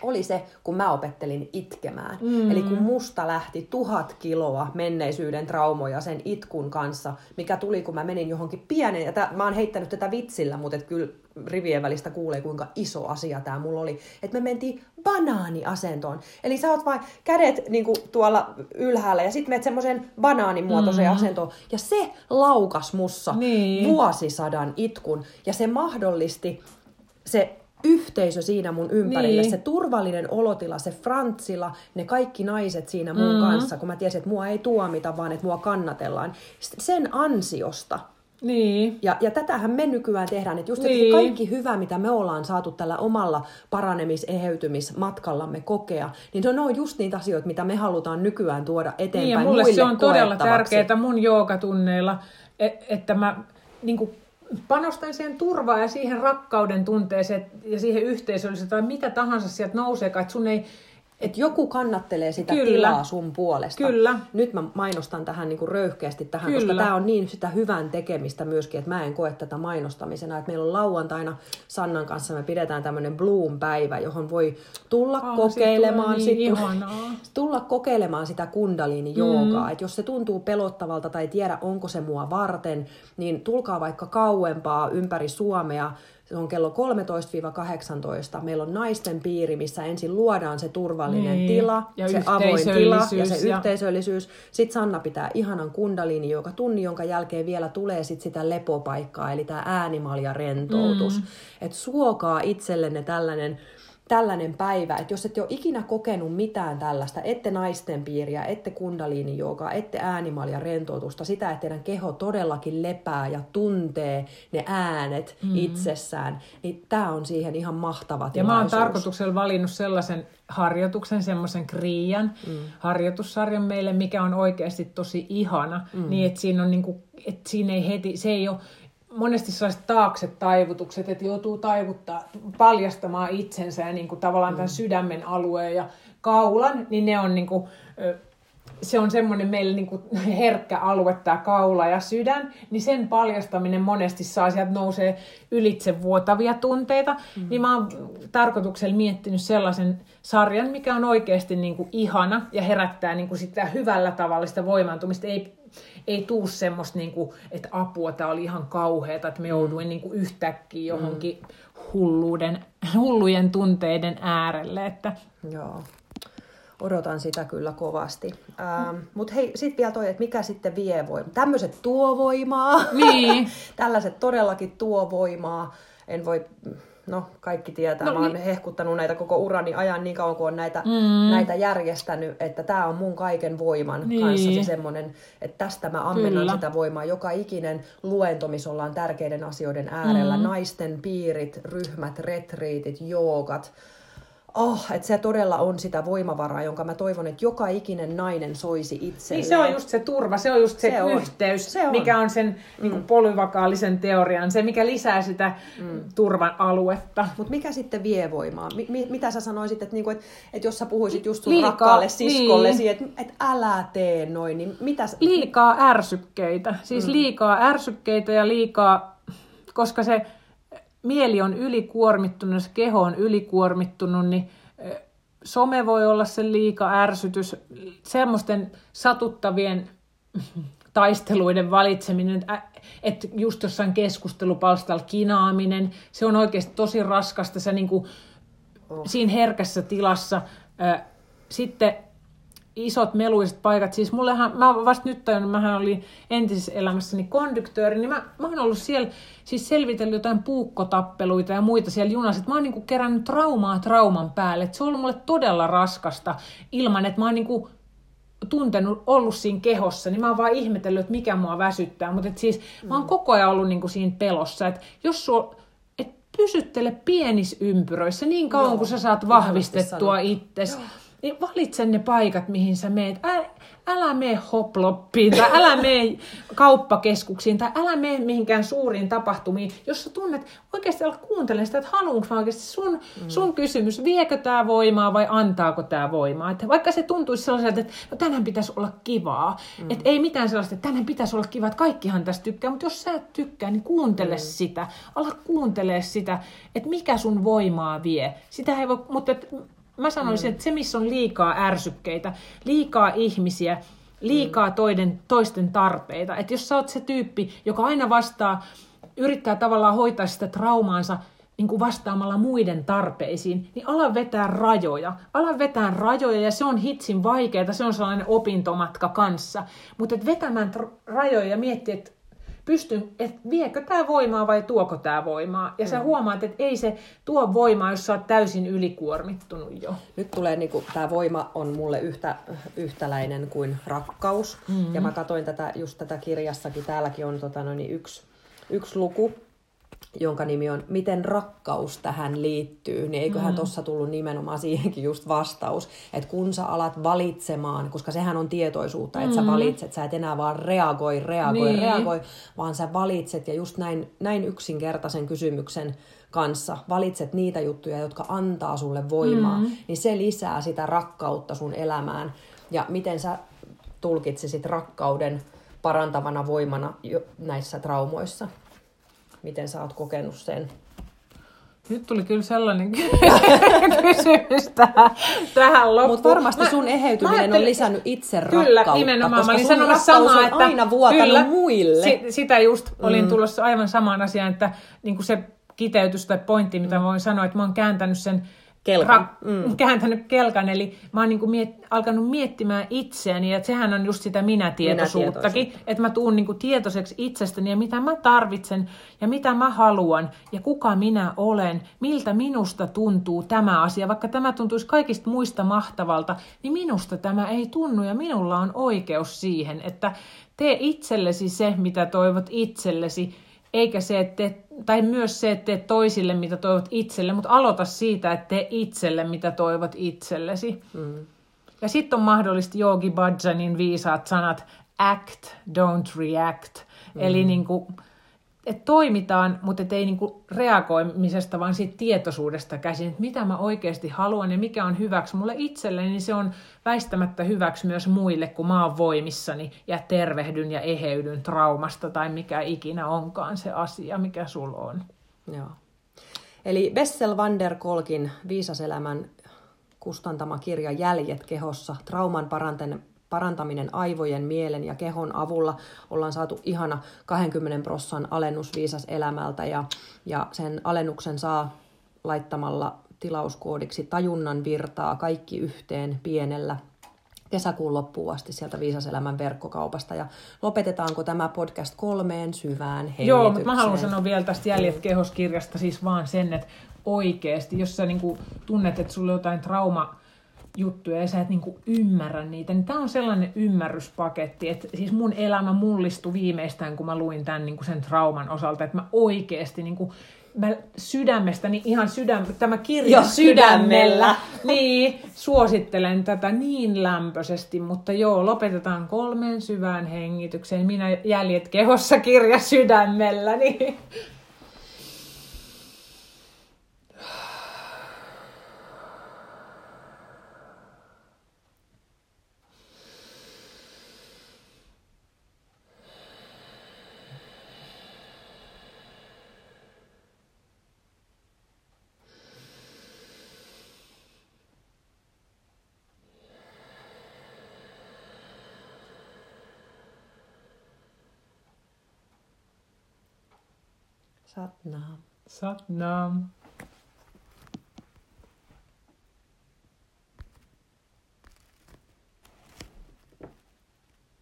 oli se, kun mä opettelin itkemään. Mm. Eli kun musta lähti tuhat kiloa menneisyyden traumoja sen itkun kanssa, mikä tuli, kun mä menin johonkin pienen, ja tää, mä oon heittänyt tätä vitsillä, mutta et kyllä rivien välistä kuulee, kuinka iso asia tämä mulla oli. Että me mentiin banaaniasentoon. Eli sä oot vain kädet niin kuin, tuolla ylhäällä ja sitten menet semmoisen banaanimuotoiseen mm. asentoon. Ja se laukas mussa niin. vuosisadan itkun. Ja se mahdollisti se yhteisö siinä mun ympärillä, niin. se turvallinen olotila, se Frantsila, ne kaikki naiset siinä mun mm-hmm. kanssa, kun mä tiesin, että mua ei tuomita, vaan että mua kannatellaan. Sen ansiosta. Niin. Ja, ja tätähän me nykyään tehdään, että just niin. että kaikki hyvä, mitä me ollaan saatu tällä omalla paranemis matkallamme kokea, niin ne on just niitä asioita, mitä me halutaan nykyään tuoda eteenpäin niin, ja mulle se on todella tärkeää mun joogatunneilla, e, että mä niin kuin panostan siihen turvaan ja siihen rakkauden tunteeseen ja siihen yhteisölliseen tai mitä tahansa sieltä nousee, että sun ei että joku kannattelee sitä Kyllä. tilaa sun puolesta. Kyllä. Nyt mä mainostan tähän niin kuin röyhkeästi tähän, Kyllä. koska tämä on niin sitä hyvän tekemistä myöskin, että mä en koe tätä mainostamisena. Että meillä on lauantaina Sannan kanssa, me pidetään tämmöinen Bloom-päivä, johon voi tulla oh, kokeilemaan, sit niin sit tulla kokeilemaan sitä kundaliini joogaa. Mm. Että jos se tuntuu pelottavalta tai tiedä, onko se mua varten, niin tulkaa vaikka kauempaa ympäri Suomea se on kello 13-18. Meillä on naisten piiri, missä ensin luodaan se turvallinen niin. tila, ja se avoin tila ja se ja... yhteisöllisyys. Sitten Sanna pitää ihanan kundalini, joka tunni, jonka jälkeen vielä tulee sit sitä lepopaikkaa, eli tämä äänimalja rentoutus. Mm. Että suokaa itsellenne tällainen tällainen päivä, että jos ette ole ikinä kokenut mitään tällaista, ette naisten piiriä, ette kundaliini joka, ette äänimalja rentoutusta, sitä, että teidän keho todellakin lepää ja tuntee ne äänet mm-hmm. itsessään, niin tämä on siihen ihan mahtava tilaisuus. Ja mä oon tarkoituksella valinnut sellaisen harjoituksen, semmoisen kriian mm. harjoitussarjan meille, mikä on oikeasti tosi ihana, mm. niin että siinä on niinku, että siinä ei heti, se ei ole monesti sellaiset taakse taivutukset, että joutuu taivuttaa, paljastamaan itsensä ja niin kuin tavallaan tämän mm. sydämen alueen ja kaulan, niin ne on niin kuin, se on semmoinen meille niin kuin herkkä alue, tämä kaula ja sydän, niin sen paljastaminen monesti saa, sieltä nousee ylitse vuotavia tunteita, mm-hmm. niin mä oon tarkoituksella miettinyt sellaisen sarjan, mikä on oikeasti niin kuin ihana ja herättää niin kuin sitä hyvällä tavalla sitä voimaantumista. Ei, ei tuu semmoista, niin kuin, että apua, tämä oli ihan kauheata, että me jouduin niin kuin yhtäkkiä johonkin hulluuden, hullujen tunteiden äärelle. Että... Joo odotan sitä kyllä kovasti. Ähm, Mutta hei, sitten vielä toi, että mikä sitten vie voimaa. Tämmöiset tuo voimaa. Niin. Tällaiset todellakin tuo voimaa. En voi, no kaikki tietää, no, mä oon niin. hehkuttanut näitä koko urani ajan niin kauan kuin on näitä, mm. näitä järjestänyt, että tämä on mun kaiken voiman niin. kanssa se semmoinen, että tästä mä ammennan kyllä. sitä voimaa. Joka ikinen luento, missä ollaan tärkeiden asioiden äärellä, mm. naisten piirit, ryhmät, retriitit, joogat, oh, että se todella on sitä voimavaraa, jonka mä toivon, että joka ikinen nainen soisi itselleen. Niin se on just se turva, se on just se, se yhteys, se on. mikä on sen mm. niin kuin polyvakaalisen teorian, se mikä lisää sitä mm. turvan aluetta. Mutta mikä sitten vie voimaa? Mi- mi- mitä sä sanoisit, että niinku, et, et jos sä puhuisit just sun Liikaa, rakkaalle siskollesi, niin. että et älä tee noin, niin mitä... Liikaa ärsykkeitä, siis mm. liikaa ärsykkeitä ja liikaa, koska se mieli on ylikuormittunut, jos keho on ylikuormittunut, niin some voi olla se liika ärsytys, semmoisten satuttavien taisteluiden valitseminen, että et just jossain keskustelupalstalla kinaaminen, se on oikeasti tosi raskasta, se niin kuin, oh. siinä herkässä tilassa. Sitten isot meluiset paikat. Siis mullehan, mä vasta nyt tajunnut, mähän olin entisessä elämässäni konduktööri, niin mä, mä oon ollut siellä, siis selvitellyt jotain puukkotappeluita ja muita siellä junassa. Mä oon niinku kerännyt traumaa trauman päälle. Et se on ollut mulle todella raskasta ilman, että mä oon niinku tuntenut, ollut siinä kehossa, niin mä oon vaan ihmetellyt, että mikä mua väsyttää. Mutta siis mm. mä oon koko ajan ollut niinku siinä pelossa, että jos sulla et pysyttele pienissä ympyröissä niin kauan, Joo, kun sä saat vahvistettua itsesi niin valitse ne paikat, mihin sä meet. Ä, älä mene hoploppiin tai älä mene kauppakeskuksiin tai älä mene mihinkään suuriin tapahtumiin, jos sä tunnet oikeasti olla kuuntelemaan sitä, että haluanko mä oikeasti sun, mm. sun kysymys, viekö tämä voimaa vai antaako tämä voimaa. Että vaikka se tuntuisi sellaiselta, että no, tänään pitäisi olla kivaa, mm. että ei mitään sellaista, että tänään pitäisi olla kivaa, että kaikkihan tästä tykkää, mutta jos sä et tykkää, niin kuuntele mm. sitä, ala kuuntelee sitä, että mikä sun voimaa vie. Sitä ei voi, mutta Mä sanoisin, mm. että se, missä on liikaa ärsykkeitä, liikaa ihmisiä, liikaa mm. toiden, toisten tarpeita. Että jos sä oot se tyyppi, joka aina vastaa, yrittää tavallaan hoitaa sitä traumaansa niin kuin vastaamalla muiden tarpeisiin, niin ala vetää rajoja. Ala vetää rajoja ja se on hitsin vaikeaa, se on sellainen opintomatka kanssa. Mutta vetämään rajoja ja miettiä, että pystyn, että viekö tämä voimaa vai tuoko tämä voimaa. Ja mm. sä huomaat, että ei se tuo voimaa, jos sä oot täysin ylikuormittunut jo. Nyt tulee, niin tämä voima on mulle yhtä, yhtäläinen kuin rakkaus. Mm. Ja mä katsoin tätä, just tätä kirjassakin, täälläkin on tota, no niin, yksi, yksi luku, jonka nimi on Miten rakkaus tähän liittyy, niin eiköhän mm. tuossa tullut nimenomaan siihenkin just vastaus, että kun sä alat valitsemaan, koska sehän on tietoisuutta, että mm. sä valitset, sä et enää vaan reagoi, reagoi, niin. reagoi, vaan sä valitset ja just näin, näin yksinkertaisen kysymyksen kanssa valitset niitä juttuja, jotka antaa sulle voimaa, mm. niin se lisää sitä rakkautta sun elämään. Ja miten sä tulkitsisit rakkauden parantavana voimana näissä traumoissa? Miten sä oot kokenut sen? Nyt tuli kyllä sellainen kysymys tähän, tähän loppuun. Mutta varmasti sun eheytyminen mä on lisännyt itse rakkautta. Kyllä, nimenomaan. Mä olin sanomassa samaa, että aina vuotanut kyllä, muille. Si, sitä just olin mm. tulossa aivan samaan asiaan, että niin se kiteytys tai pointti, mitä mm. voin sanoa, että mä oon kääntänyt sen kelkan. Ra- mm. kääntänyt kelkan, eli mä oon niinku miet- alkanut miettimään itseäni, ja sehän on just sitä minätietoisuuttakin, minä että mä tuun niinku tietoiseksi itsestäni, ja mitä mä tarvitsen, ja mitä mä haluan, ja kuka minä olen, miltä minusta tuntuu tämä asia, vaikka tämä tuntuisi kaikista muista mahtavalta, niin minusta tämä ei tunnu, ja minulla on oikeus siihen, että tee itsellesi se, mitä toivot itsellesi, eikä se, että te, tai myös se, että teet toisille, mitä toivot itselle, mutta aloita siitä, että tee itselle, mitä toivot itsellesi. Mm. Ja sitten on mahdollisesti Yogi Bhajanin viisaat sanat, act, don't react. Mm. Eli niin kuin, et toimitaan, mutta et ei niinku reagoimisesta, vaan siitä tietoisuudesta käsin, että mitä mä oikeasti haluan ja mikä on hyväksi mulle itselleni, niin se on väistämättä hyväksi myös muille, kun mä oon voimissani ja tervehdyn ja eheydyn traumasta tai mikä ikinä onkaan se asia, mikä sulla on. Joo. Eli Bessel van der Kolkin Viisaselämän kustantama kirja Jäljet kehossa, trauman parantaminen aivojen, mielen ja kehon avulla. Ollaan saatu ihana 20 prossan alennus Viisas elämältä ja, ja sen alennuksen saa laittamalla tilauskoodiksi tajunnan virtaa kaikki yhteen pienellä kesäkuun loppuun asti sieltä Viisaselämän verkkokaupasta. Ja lopetetaanko tämä podcast kolmeen syvään hengitykseen? Joo, mutta mä haluan sanoa vielä tästä Jäljet kehoskirjasta siis vaan sen, että oikeasti, jos sä niin tunnet, että sulla on jotain trauma juttuja ja sä et niinku ymmärrä niitä, niin tämä on sellainen ymmärryspaketti, että siis mun elämä mullistui viimeistään, kun mä luin tämän niinku sen trauman osalta, että mä oikeasti niinku, mä sydämestäni ihan sydäm, tämä kirja jo, sydämellä, niin suosittelen tätä niin lämpöisesti, mutta joo, lopetetaan kolmeen syvään hengitykseen. Minä jäljet kehossa kirja sydämellä, niin Satnam. Satnam.